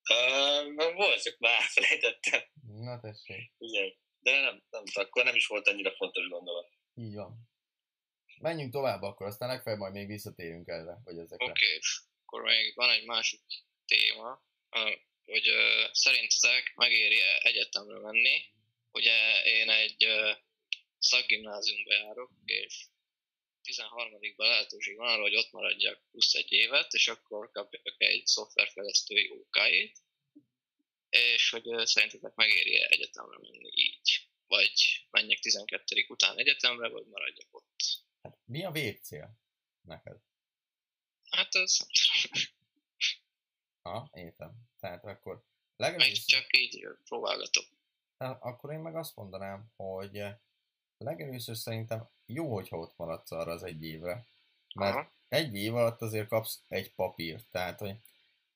Uh, volt, csak már elfelejtettem. Na tessék. Igen. De nem, nem, akkor nem is volt annyira fontos gondolat. Így van. Menjünk tovább akkor, aztán legfeljebb majd még visszatérünk erre, vagy ezekre. Oké, okay. akkor még van egy másik téma, hogy uh, szerintetek megéri -e egyetemre menni. Ugye én egy uh, szakgimnáziumba járok, és 13-ban lehetőség van arra, hogy ott maradjak plusz egy évet, és akkor kapjak egy szoftverfejlesztői OK-t, és hogy szerintetek megéri -e egyetemre menni így, vagy menjek 12. után egyetemre, vagy maradjak ott. Hát mi a végcél neked? Hát ez... Ha, értem. Tehát akkor legalább... Meg csak így próbálgatok. Akkor én meg azt mondanám, hogy legelőször szerintem jó, hogyha ott maradsz arra az egy évre. Mert Aha. egy év alatt azért kapsz egy papírt. Tehát, hogy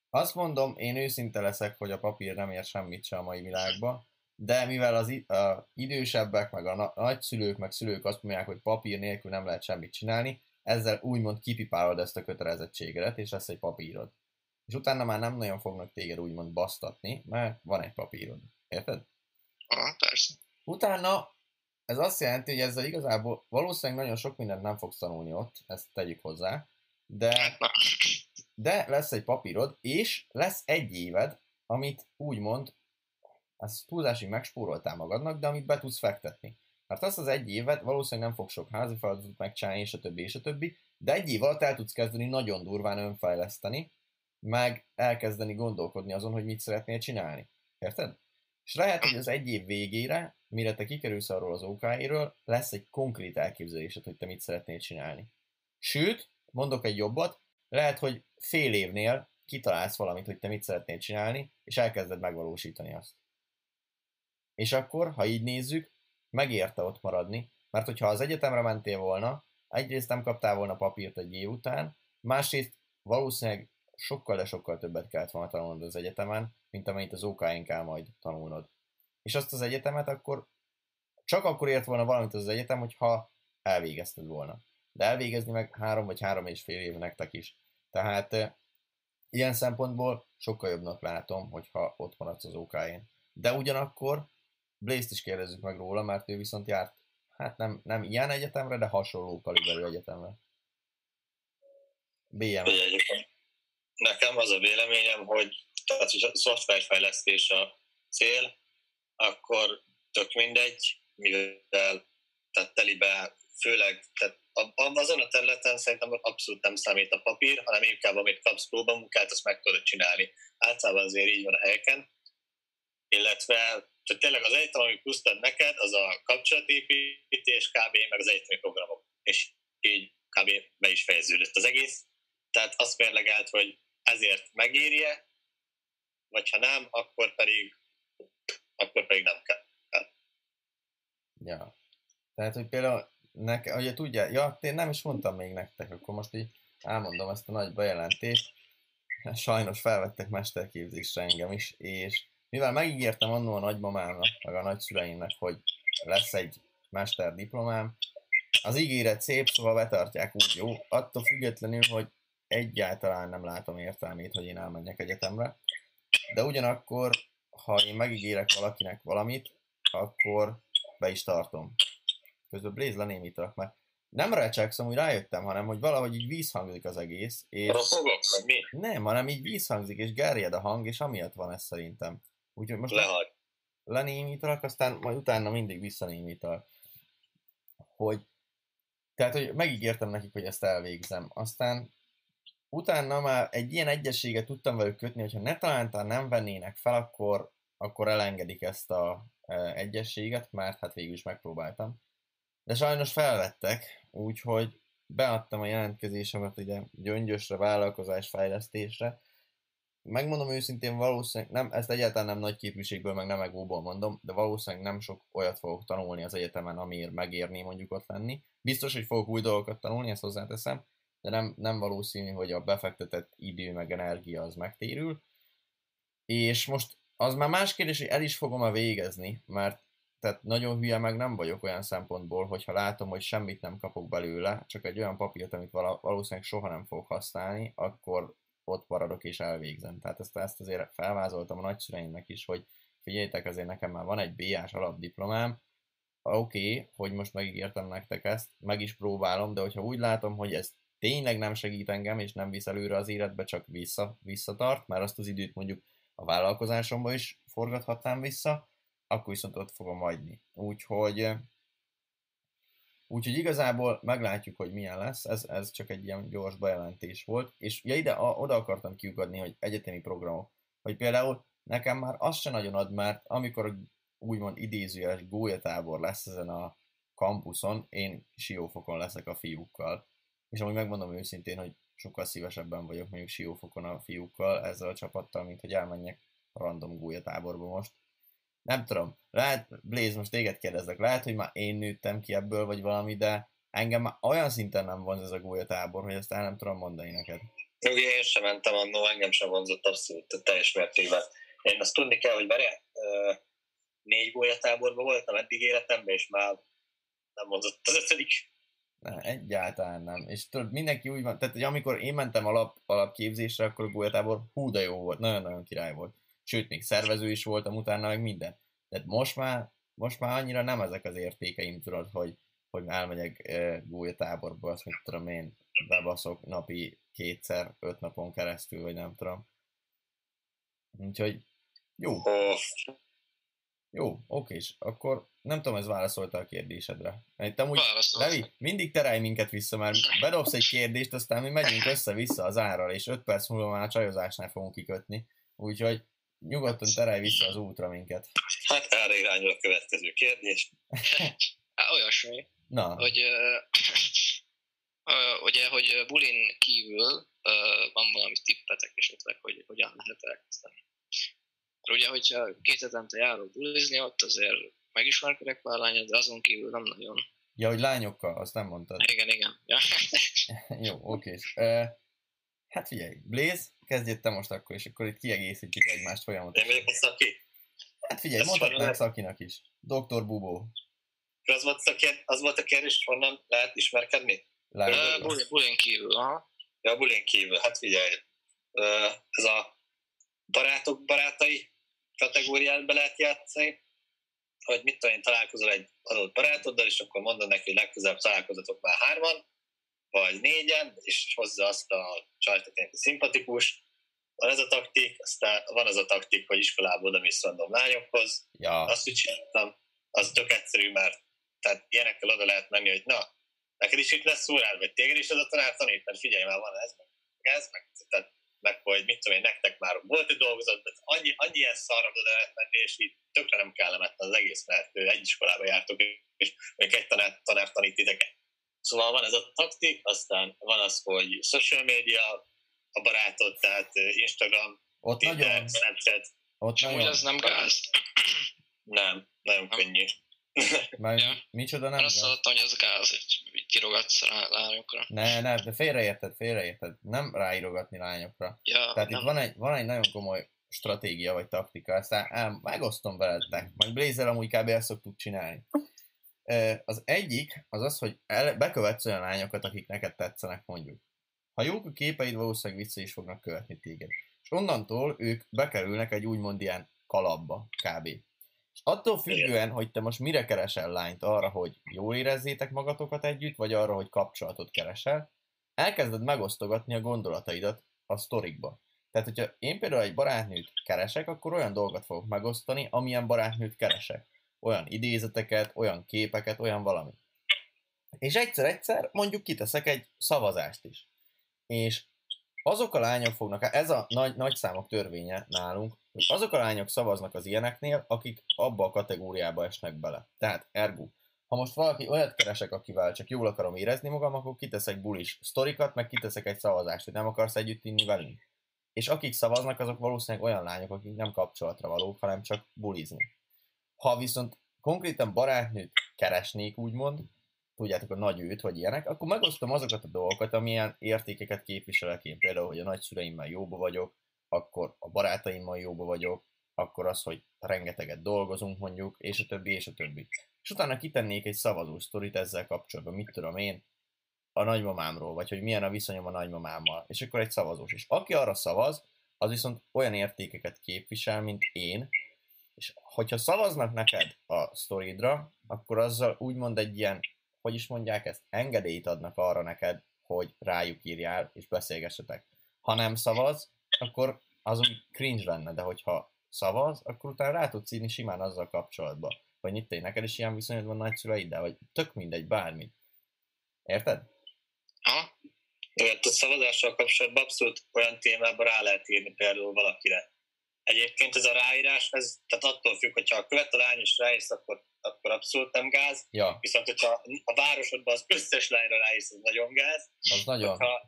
azt mondom, én őszinte leszek, hogy a papír nem ér semmit sem a mai világban, de mivel az a idősebbek, meg a nagyszülők, meg szülők azt mondják, hogy papír nélkül nem lehet semmit csinálni, ezzel úgymond kipipálod ezt a kötelezettséget, és lesz egy papírod. És utána már nem nagyon fognak téged úgymond basztatni, mert van egy papírod. Érted? Ah, persze. Utána ez azt jelenti, hogy ezzel igazából valószínűleg nagyon sok mindent nem fogsz tanulni ott, ezt tegyük hozzá, de, de lesz egy papírod, és lesz egy éved, amit úgymond, ezt túlzásig megspóroltál magadnak, de amit be tudsz fektetni. Mert azt az egy évet valószínűleg nem fog sok házi feladatot megcsinálni, és a többi, és a többi, de egy év alatt el tudsz kezdeni nagyon durván önfejleszteni, meg elkezdeni gondolkodni azon, hogy mit szeretnél csinálni. Érted? És lehet, hogy az egy év végére mire te kikerülsz arról az ok lesz egy konkrét elképzelésed, hogy te mit szeretnél csinálni. Sőt, mondok egy jobbat, lehet, hogy fél évnél kitalálsz valamit, hogy te mit szeretnél csinálni, és elkezded megvalósítani azt. És akkor, ha így nézzük, megérte ott maradni, mert hogyha az egyetemre mentél volna, egyrészt nem kaptál volna papírt egy év után, másrészt valószínűleg sokkal, de sokkal többet kellett volna tanulnod az egyetemen, mint amennyit az OK-n kell majd tanulnod és azt az egyetemet akkor csak akkor ért volna valamit az egyetem, hogyha elvégezted volna. de elvégezni meg három vagy három és fél év nektek is. Tehát ilyen szempontból sokkal jobbnak látom, hogyha ott maradsz az ok -én. De ugyanakkor Blaze-t is kérdezzük meg róla, mert ő viszont járt, hát nem, nem ilyen egyetemre, de hasonló kaliberű egyetemre. BM. Nekem az a véleményem, hogy tehát, a szoftverfejlesztés a cél, akkor tök mindegy, mivel tehát telibe, főleg tehát azon a területen szerintem abszolút nem számít a papír, hanem inkább amit kapsz próbamunkát, azt meg tudod csinálni. Általában azért így van a helyeken. Illetve tehát tényleg az egyetem, ami pusztad neked, az a kapcsolatépítés kb. meg az egyetemi programok. És így kb. be is fejeződött az egész. Tehát azt mérlegelt, hogy ezért megérje, vagy ha nem, akkor pedig, akkor pedig nem kell. Ja. Tehát, hogy például Neke, ugye tudja, ja, én nem is mondtam még nektek, akkor most így elmondom ezt a nagy bejelentést. Sajnos felvettek mesterképzésre engem is, és mivel megígértem annó a nagymamámnak, meg a nagyszüleimnek, hogy lesz egy mesterdiplomám, az ígéret szép, szóval betartják úgy jó, attól függetlenül, hogy egyáltalán nem látom értelmét, hogy én elmenjek egyetemre. De ugyanakkor, ha én megígérek valakinek valamit, akkor be is tartom. Közben Blaze lenémítalak, mert nem recsekszem, hogy rájöttem, hanem hogy valahogy így vízhangzik az egész. És... mi? Nem, hanem így vízhangzik, és gerjed a hang, és amiatt van ez szerintem. Úgyhogy most Lehagy. lenémítalak, aztán majd utána mindig visszanémítal. Hogy tehát, hogy megígértem nekik, hogy ezt elvégzem. Aztán utána már egy ilyen egyességet tudtam velük kötni, hogyha ne talántán nem vennének fel, akkor, akkor elengedik ezt a e, egyességet, mert hát végül is megpróbáltam de sajnos felvettek, úgyhogy beadtam a jelentkezésemet ugye gyöngyösre, vállalkozás fejlesztésre. Megmondom őszintén, valószínűleg nem, ezt egyáltalán nem nagy képviségből, meg nem egóból mondom, de valószínűleg nem sok olyat fogok tanulni az egyetemen, amiért megérni mondjuk ott lenni. Biztos, hogy fogok új dolgokat tanulni, ezt hozzáteszem, de nem, nem valószínű, hogy a befektetett idő meg energia az megtérül. És most az már más kérdés, hogy el is fogom-e végezni, mert tehát nagyon hülye meg nem vagyok olyan szempontból, hogyha látom, hogy semmit nem kapok belőle, csak egy olyan papírt, amit valószínűleg soha nem fogok használni, akkor ott maradok és elvégzem. Tehát ezt, ezt azért felvázoltam a nagyszüleimnek is, hogy figyeljétek, azért nekem már van egy BA-s alapdiplomám, oké, okay, hogy most megígértem nektek ezt, meg is próbálom, de hogyha úgy látom, hogy ez tényleg nem segít engem, és nem visz előre az életbe, csak vissza, visszatart, mert azt az időt mondjuk a vállalkozásomba is forgathatnám vissza, akkor viszont ott fogom hagyni. Úgyhogy, úgyhogy igazából meglátjuk, hogy milyen lesz, ez, ez csak egy ilyen gyors bejelentés volt, és ja, ide, a, oda akartam kiugadni, hogy egyetemi programok, hogy például nekem már az se nagyon ad, mert amikor úgymond idézőjeles gólyatábor lesz ezen a kampuszon, én siófokon leszek a fiúkkal. És amúgy megmondom őszintén, hogy sokkal szívesebben vagyok mondjuk siófokon a fiúkkal ezzel a csapattal, mint hogy elmenjek a random gólyatáborba most nem tudom, lehet, Blaze, most téged kérdezek, lehet, hogy már én nőttem ki ebből, vagy valami, de engem már olyan szinten nem vonz ez a gólyatábor, hogy ezt el nem tudom mondani neked. Jó, én sem mentem annó, engem sem vonzott abszolút teljes mértékben. Én azt tudni kell, hogy várjál, négy gólyatáborban voltam eddig életemben, és már nem vonzott az ötödik. Ne, egyáltalán nem. És tudod, mindenki úgy van, tehát hogy amikor én mentem alap, alapképzésre, akkor a gólyatábor hú de jó volt, nagyon-nagyon király volt sőt, még szervező is voltam utána, meg minden. Tehát most már, most már annyira nem ezek az értékeim, tudod, hogy, hogy elmegyek e, gólyatáborba, azt mit tudom én, bebaszok napi kétszer, öt napon keresztül, vagy nem tudom. Úgyhogy jó. Jó, okés. Akkor nem tudom, ez válaszolta a kérdésedre. Mert amúgy, Levi, mindig terelj minket vissza, mert bedobsz egy kérdést, aztán mi megyünk össze-vissza az árral, és 5 perc múlva már a csajozásnál fogunk kikötni. Úgyhogy nyugodtan terelj vissza az útra minket. Hát erre irányul a következő kérdés. hát, olyasmi, Na. hogy uh, ugye, hogy bulin kívül uh, van valami tippetek esetleg, hogy hogyan lehet elkezdeni. Mert ugye, hogyha két hetente járok bulizni, ott azért megismerkedek pár lányot, de azon kívül nem nagyon. Ja, hogy lányokkal, azt nem mondtad. Igen, igen. Ja. Jó, oké. Uh, hát figyelj, Blaze, kezdjél te most akkor, és akkor itt kiegészítjük egymást folyamatosan. Én vagyok a szaki? Hát figyelj, Ezt mondhatnánk szakinak is. Doktor Bubó. Az volt, a kérdés, az volt a kérdés, hogy honnan lehet ismerkedni? Bulin kívül, aha. Ja, bulin kívül, hát figyelj, ez a barátok barátai kategóriát be lehet játszani, hogy mit tudom én, találkozol egy adott barátoddal, és akkor mondod neki, hogy legközelebb találkozatok már hárman, vagy négyen, és hozza azt a csajt, akinek szimpatikus. Van ez a taktik, aztán van az a taktik, hogy iskolából oda mész random lányokhoz. Ja. Azt úgy csináltam, az tök egyszerű, mert tehát ilyenekkel oda lehet menni, hogy na, neked is itt lesz szórád, vagy téged is az a tanár tanít, mert figyelj már, van ez, meg ez, meg, tehát, meg hogy mit tudom én, nektek már volt egy dolgozat, de annyi, annyi ilyen szarra oda lehet menni, és így tökre nem kellemetlen az egész, mert egy iskolába jártok, és még egy tanár, tanár tanít titeket. Szóval van ez a taktik, aztán van az, hogy social media, a barátod, tehát Instagram, Ott Tinder, nagyon... Snapchat. Ott nagyon... ez nem gáz. Nem, nagyon könnyű. Már ja. micsoda nem? Azt hallottam, hogy ez gáz, hogy kirogatsz rá lányokra. Ne, ne, de félreérted, félreérted. Nem ráírogatni lányokra. Ja, Tehát nem. itt van egy, van egy nagyon komoly stratégia vagy taktika, aztán ám, megosztom veletek. Meg Blazer amúgy kb. ezt szoktuk csinálni. Az egyik az az, hogy el, bekövetsz olyan lányokat, akik neked tetszenek mondjuk. Ha jók a képeid, valószínűleg vissza is fognak követni téged. És onnantól ők bekerülnek egy úgymond ilyen kalapba, kb. Attól függően, hogy te most mire keresel lányt, arra, hogy jól érezzétek magatokat együtt, vagy arra, hogy kapcsolatot keresel, elkezded megosztogatni a gondolataidat a sztorikba. Tehát, hogyha én például egy barátnőt keresek, akkor olyan dolgot fogok megosztani, amilyen barátnőt keresek olyan idézeteket, olyan képeket, olyan valami. És egyszer-egyszer mondjuk kiteszek egy szavazást is. És azok a lányok fognak, ez a nagy, nagy számok törvénye nálunk, hogy azok a lányok szavaznak az ilyeneknél, akik abba a kategóriába esnek bele. Tehát ergo, ha most valaki olyat keresek, akivel csak jól akarom érezni magam, akkor kiteszek bulis sztorikat, meg kiteszek egy szavazást, hogy nem akarsz együtt inni velünk. És akik szavaznak, azok valószínűleg olyan lányok, akik nem kapcsolatra valók, hanem csak bulizni. Ha viszont konkrétan barátnőt keresnék, úgymond, tudjátok a nagy őt, vagy ilyenek, akkor megosztom azokat a dolgokat, amilyen értékeket képviselek én. Például, hogy a nagyszüleimmel jóba vagyok, akkor a barátaimmal jóba vagyok, akkor az, hogy rengeteget dolgozunk mondjuk, és a többi, és a többi. És utána kitennék egy szavazó sztorit ezzel kapcsolatban, mit tudom én, a nagymamámról, vagy hogy milyen a viszonyom a nagymamámmal, és akkor egy szavazós. És aki arra szavaz, az viszont olyan értékeket képvisel, mint én, és hogyha szavaznak neked a sztoridra, akkor azzal úgymond egy ilyen, hogy is mondják ezt, engedélyt adnak arra neked, hogy rájuk írjál és beszélgessetek. Ha nem szavaz, akkor az úgy cringe lenne, de hogyha szavaz, akkor utána rá tudsz írni simán azzal kapcsolatba. Vagy itt én neked is ilyen viszonyod van nagyszüleiddel, vagy tök mindegy, bármi. Érted? Ha. Igen, a szavazással kapcsolatban abszolút olyan témában rá lehet írni például valakire Egyébként ez a ráírás, ez, tehát attól függ, hogyha a követ a lány is ráírsz, akkor, akkor abszolút nem gáz. Ja. Viszont, hogyha a városodban az összes lányra ráírsz, az nagyon gáz. Az nagyon. Ha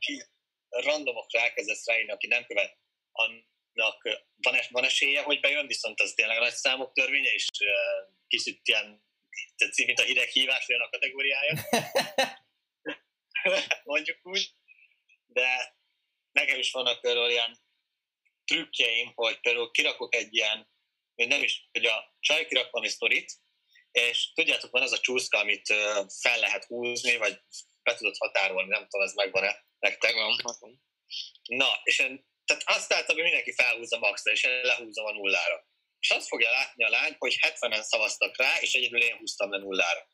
randomok rákezdesz ráírni, aki nem követ, annak van, es, van esélye, hogy bejön, viszont az tényleg a nagy számok törvénye, és uh, kicsit ilyen, tetszik, mint a hideg hívás olyan a kategóriája. Mondjuk úgy. De nekem is vannak például ilyen trükkjeim, hogy például kirakok egy ilyen, hogy nem is, hogy a csaj kirak valami sztorit, és tudjátok, van az a csúszka, amit fel lehet húzni, vagy be tudod határolni, nem tudom, ez megvan-e nektek. Van. Na, és én, tehát azt láttam, hogy mindenki felhúzza maxra, és én lehúzom a nullára. És azt fogja látni a lány, hogy 70-en szavaztak rá, és egyedül én húztam le nullára.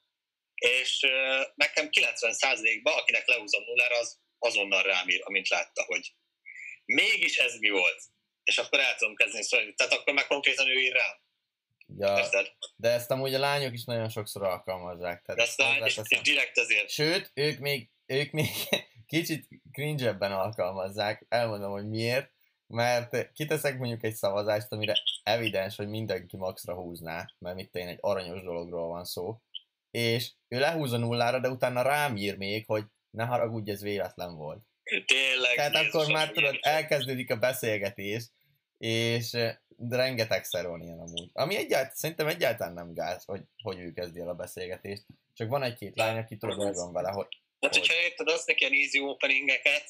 És uh, nekem 90%-ban, akinek lehúzom nullára, az azonnal rám ír, amint látta, hogy mégis ez mi volt és akkor el tudom kezdeni szólni. Tehát akkor már konkrétan ő ír rám. Ja, de ezt amúgy a lányok is nagyon sokszor alkalmazzák. Tehát de ezt lány is, direkt ezért. Sőt, ők még, ők még kicsit cringe alkalmazzák. Elmondom, hogy miért. Mert kiteszek mondjuk egy szavazást, amire evidens, hogy mindenki maxra húzná, mert mit én egy aranyos dologról van szó. És ő lehúz a nullára, de utána rám ír még, hogy ne haragudj, ez véletlen volt. Tényleg. Tehát akkor már tudod, elkezdődik a beszélgetés, és de rengetegszer van ilyen amúgy. Ami egyáltalán, szerintem egyáltalán nem gáz, hogy, hogy ő kezdi el a beszélgetést. Csak van egy-két lány, aki tudod, hogy van vele, hogy... Hát, hogy... hogyha érted azt neki ilyen easy openingeket,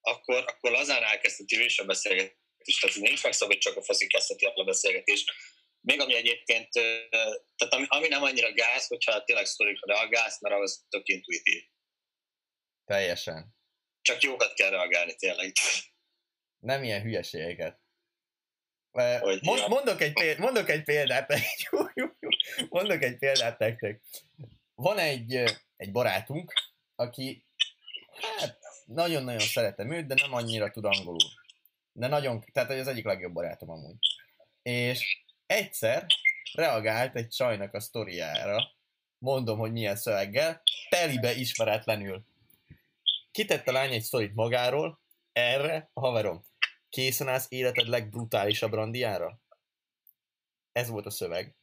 akkor, akkor lazán elkezdheti ő is a beszélgetést. Tehát nincs meg hogy csak a faszi kezdheti el a beszélgetést. Még ami egyébként, tehát ami, ami nem annyira gáz, hogyha tényleg sztorikra reagálsz, mert az tök intuitív. Teljesen. Csak jókat kell reagálni tényleg. Nem ilyen hülyeségeket. Mond, mondok, egy példát, mondok egy példát, mondok egy példát nektek. Van egy, egy barátunk, aki hát, nagyon-nagyon szeretem őt, de nem annyira tud angolul. De nagyon, tehát az egyik legjobb barátom amúgy. És egyszer reagált egy csajnak a sztoriára, mondom, hogy milyen szöveggel, telibe ismeretlenül. Kitett a lány egy sztorit magáról, erre a haverom, készen állsz életed legbrutálisabb randiára? Ez volt a szöveg.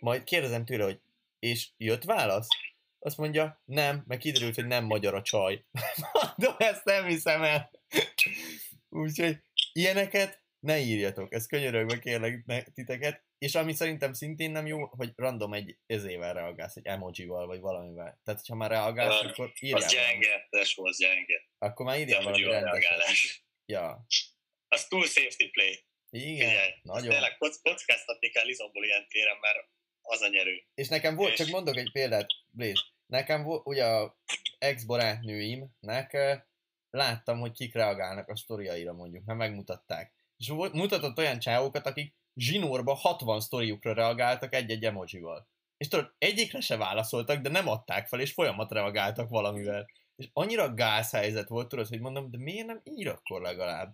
Majd kérdezem tőle, hogy és jött válasz? Azt mondja, nem, meg kiderült, hogy nem magyar a csaj. Mondom, ezt nem hiszem el. Úgyhogy ilyeneket ne írjatok, ez könyörögve kérlek titeket. És ami szerintem szintén nem jó, hogy random egy ezével reagálsz, egy emojival, vagy valamivel. Tehát, ha már reagálsz, uh, akkor írjál. Az gyenge, tesó, az gyenge. Akkor már írjál valami rendes. Ja. Az túl safety play. Igen, Figyelj, nagyon. Tényleg kockáztatni kell Lizomból ilyen téren, mert az a nyerő. És nekem volt, és... csak mondok egy példát, Blaze. Nekem volt, ugye a ex-barátnőimnek láttam, hogy kik reagálnak a sztoriaira mondjuk, mert megmutatták. És mutatott olyan csávokat, akik zsinórba 60 sztoriukra reagáltak egy-egy emojival. És tudod, egyikre se válaszoltak, de nem adták fel, és folyamat reagáltak valamivel. És annyira gáz helyzet volt, tudod, hogy mondom, de miért nem ír akkor legalább?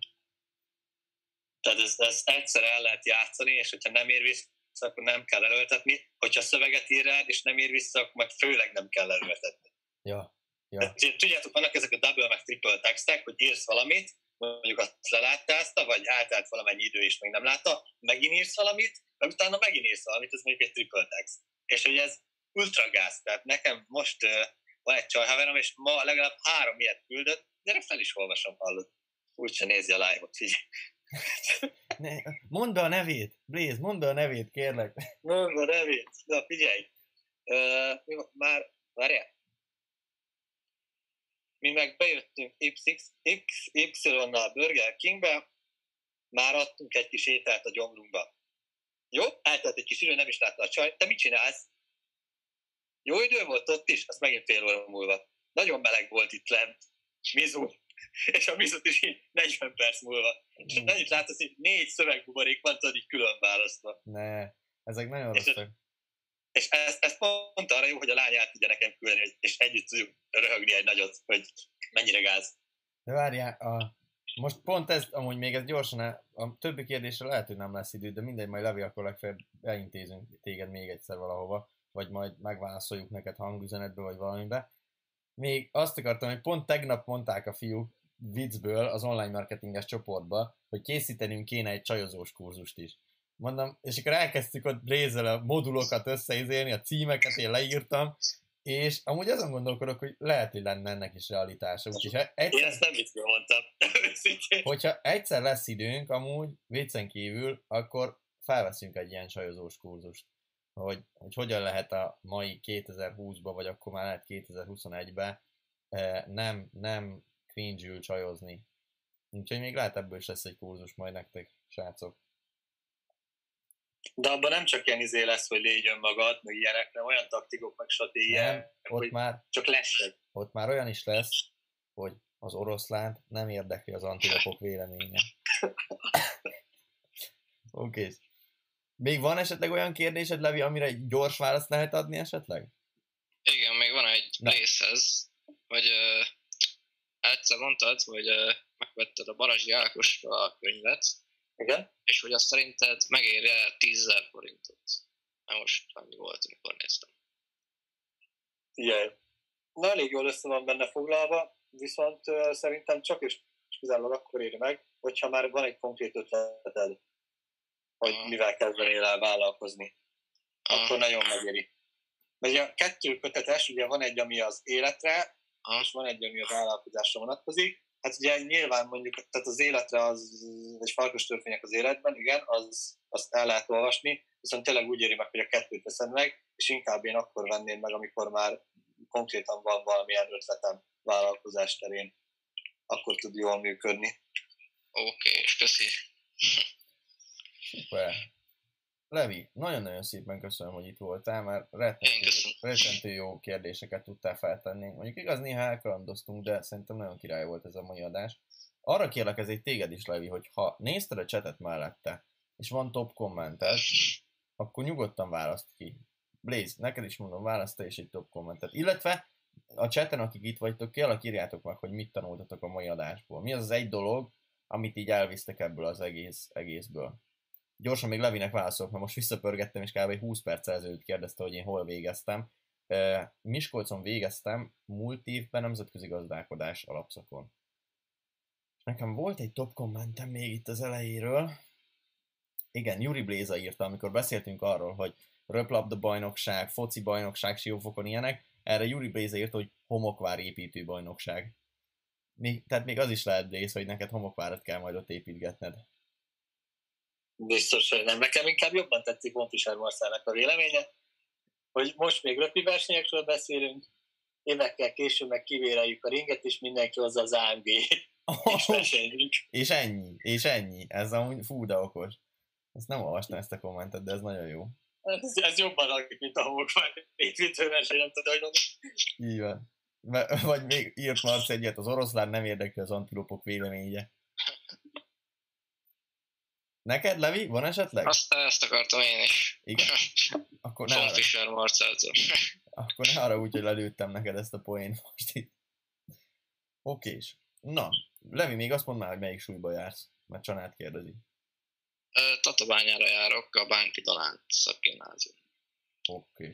Tehát ezt, ezt egyszer el lehet játszani, és hogyha nem ér vissza, akkor nem kell erőltetni. Hogyha szöveget ír rád, és nem ér vissza, akkor meg főleg nem kell erőltetni. Ja. ja. Tehát, tudjátok, vannak ezek a double meg triple textek, hogy írsz valamit, mondjuk azt leláttázta, vagy átállt valamennyi idő, és még nem látta, megint írsz valamit, meg utána megint írsz valamit, ez mondjuk egy triple text. És hogy ez ultra gáz, tehát nekem most uh, van egy csajhaverom, és ma legalább három ilyet küldött, gyere fel is olvasom, hallod. Úgyse nézi a live-ot, figyelj. Ne, mondd be a nevét, Blaze, mondd be a nevét, kérlek. Mondd be a nevét. Na, figyelj. Uh, már, várjál. Mi meg bejöttünk XY-nal Burger Kingbe, már adtunk egy kis ételt a gyomrunkba. Jó? Eltelt egy kis idő, nem is látta a csaj. Te mit csinálsz? Jó idő volt ott is, azt megint fél óra múlva. Nagyon meleg volt itt lent. Mizu. És a mizut is így 40 perc múlva. És mm. annyit látsz, hogy négy szövegbuborék van, tudod, így külön választva. Ne, ezek nagyon rosszak. És ezt, ezt pont arra jó, hogy a lány át tudja nekem küldeni, és együtt tudjuk röhögni egy nagyot, hogy mennyire gáz. De várjál, a, most pont ez, amúgy még ez gyorsan, a többi kérdésre lehet, hogy nem lesz idő, de mindegy, majd Levi, akkor legfeljebb elintézünk téged még egyszer valahova, vagy majd megválaszoljuk neked hangüzenetbe, vagy valamibe. Még azt akartam, hogy pont tegnap mondták a fiúk viccből az online marketinges csoportba, hogy készítenünk kéne egy csajozós kurzust is. Mondom, és akkor elkezdtük ott Brézel a modulokat összeizélni, a címeket én leírtam, és amúgy azon gondolkodok, hogy lehet, hogy lenne ennek is realitása. Úgyhogy egyszer, Én ezt nem viccből mondtam. hogyha egyszer lesz időnk, amúgy viccen kívül, akkor felveszünk egy ilyen sajozós kurzust. Hogy, hogy hogyan lehet a mai 2020-ba, vagy akkor már lehet 2021-ben eh, nem, nem cringe csajozni. Úgyhogy még lehet ebből is lesz egy kurzus majd nektek, srácok. De abban nem csak ilyen izé lesz, hogy légy önmagad, meg ilyenek, hanem olyan taktikok, meg stratégiák, nem, ott már, csak lesz. Ott már olyan is lesz, hogy az oroszlánt nem érdekli az antilopok véleménye. Oké. Okay. Még van esetleg olyan kérdésed, Levi, amire egy gyors választ lehet adni esetleg? Igen, még van egy részhez, hogy uh, egyszer mondtad, hogy uh, megvetted a Barazsi Ákosra a könyvet, igen. És hogy azt szerinted megérje 10 forintot. Na most annyi volt, amikor néztem. Igen. Na, elég jól össze van benne foglalva, viszont uh, szerintem csak és kizárólag akkor éri meg, hogyha már van egy konkrét ötleted, hogy Aha. mivel kezdenél el vállalkozni. Aha. Akkor nagyon megéri. Mert a kettő kötetes, ugye van egy, ami az életre, Aha. és van egy, ami a vállalkozásra vonatkozik, Hát ugye nyilván mondjuk, tehát az életre az, egy farkas törvények az életben, igen, az, azt el lehet olvasni, viszont tényleg úgy éri meg, hogy a kettőt veszem meg, és inkább én akkor venném meg, amikor már konkrétan van valamilyen ötletem vállalkozás terén. Akkor tud jól működni. Oké, okay, és köszi. Szuper. Levi, nagyon-nagyon szépen köszönöm, hogy itt voltál, mert rettentő, rettentő jó kérdéseket tudtál feltenni. Mondjuk igaz, néha elkalandoztunk, de szerintem nagyon király volt ez a mai adás. Arra kérlek ez egy téged is, Levi, hogy ha nézted a csetet mellette, és van top kommentet, akkor nyugodtan választ ki. Blaze, neked is mondom, választ és egy top kommentet. Illetve a chaten, akik itt vagytok, kérlek írjátok meg, hogy mit tanultatok a mai adásból. Mi az az egy dolog, amit így elvisztek ebből az egész, egészből. Gyorsan még Levinek válaszolok, mert most visszapörgettem, és kb. 20 perc ezelőtt kérdezte, hogy én hol végeztem. Miskolcon végeztem múlt évben nemzetközi gazdálkodás alapszakon. Nekem volt egy top kommentem még itt az elejéről. Igen, Juri Bléza írta, amikor beszéltünk arról, hogy röplabda bajnokság, foci bajnokság, siófokon ilyenek, erre Juri Bléza írta, hogy homokvár építő bajnokság. Még, tehát még az is lehet rész, hogy neked homokvárat kell majd ott építgetned. Biztos, hogy nem. Nekem inkább jobban tetszik Bonfisár Marszának a véleménye, hogy most még röpi versenyekről beszélünk, évekkel később meg kivéreljük a ringet, és mindenki hozza az amg és És ennyi, és ennyi. Ez amúgy fú, de okos. Ezt nem olvastam ezt a kommentet, de ez nagyon jó. Ez, ez jobban lakik, mint a homokvár építőverseny, nem tudom, hogy mondom. Így van. Vagy még írt Marc egyet, az oroszlán nem érdekli az antilopok véleménye. Neked, Levi, van esetleg? Azt, ezt akartam én is. Igen? Akkor ne arra... Fischer Akkor ne arra úgy, hogy lelőttem neked ezt a poént most itt. Okés. Na, Levi, még azt mondd már, hogy melyik súlyba jársz, mert Csanát kérdezi. Tatabányára járok, a Bánki Dalánt szakgimnázium. Oké.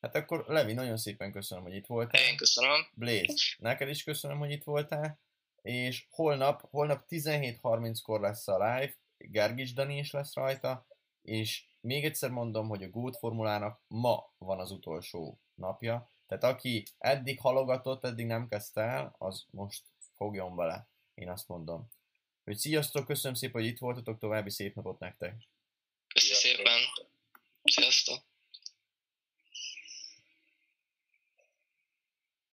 Hát akkor Levi, nagyon szépen köszönöm, hogy itt voltál. Én köszönöm. Blaze, neked is köszönöm, hogy itt voltál. És holnap, holnap 17.30-kor lesz a live, Gergis Dani is lesz rajta, és még egyszer mondom, hogy a Goat formulának ma van az utolsó napja, tehát aki eddig halogatott, eddig nem kezdte el, az most fogjon bele, én azt mondom. Hogy sziasztok, köszönöm szépen, hogy itt voltatok, további szép napot nektek!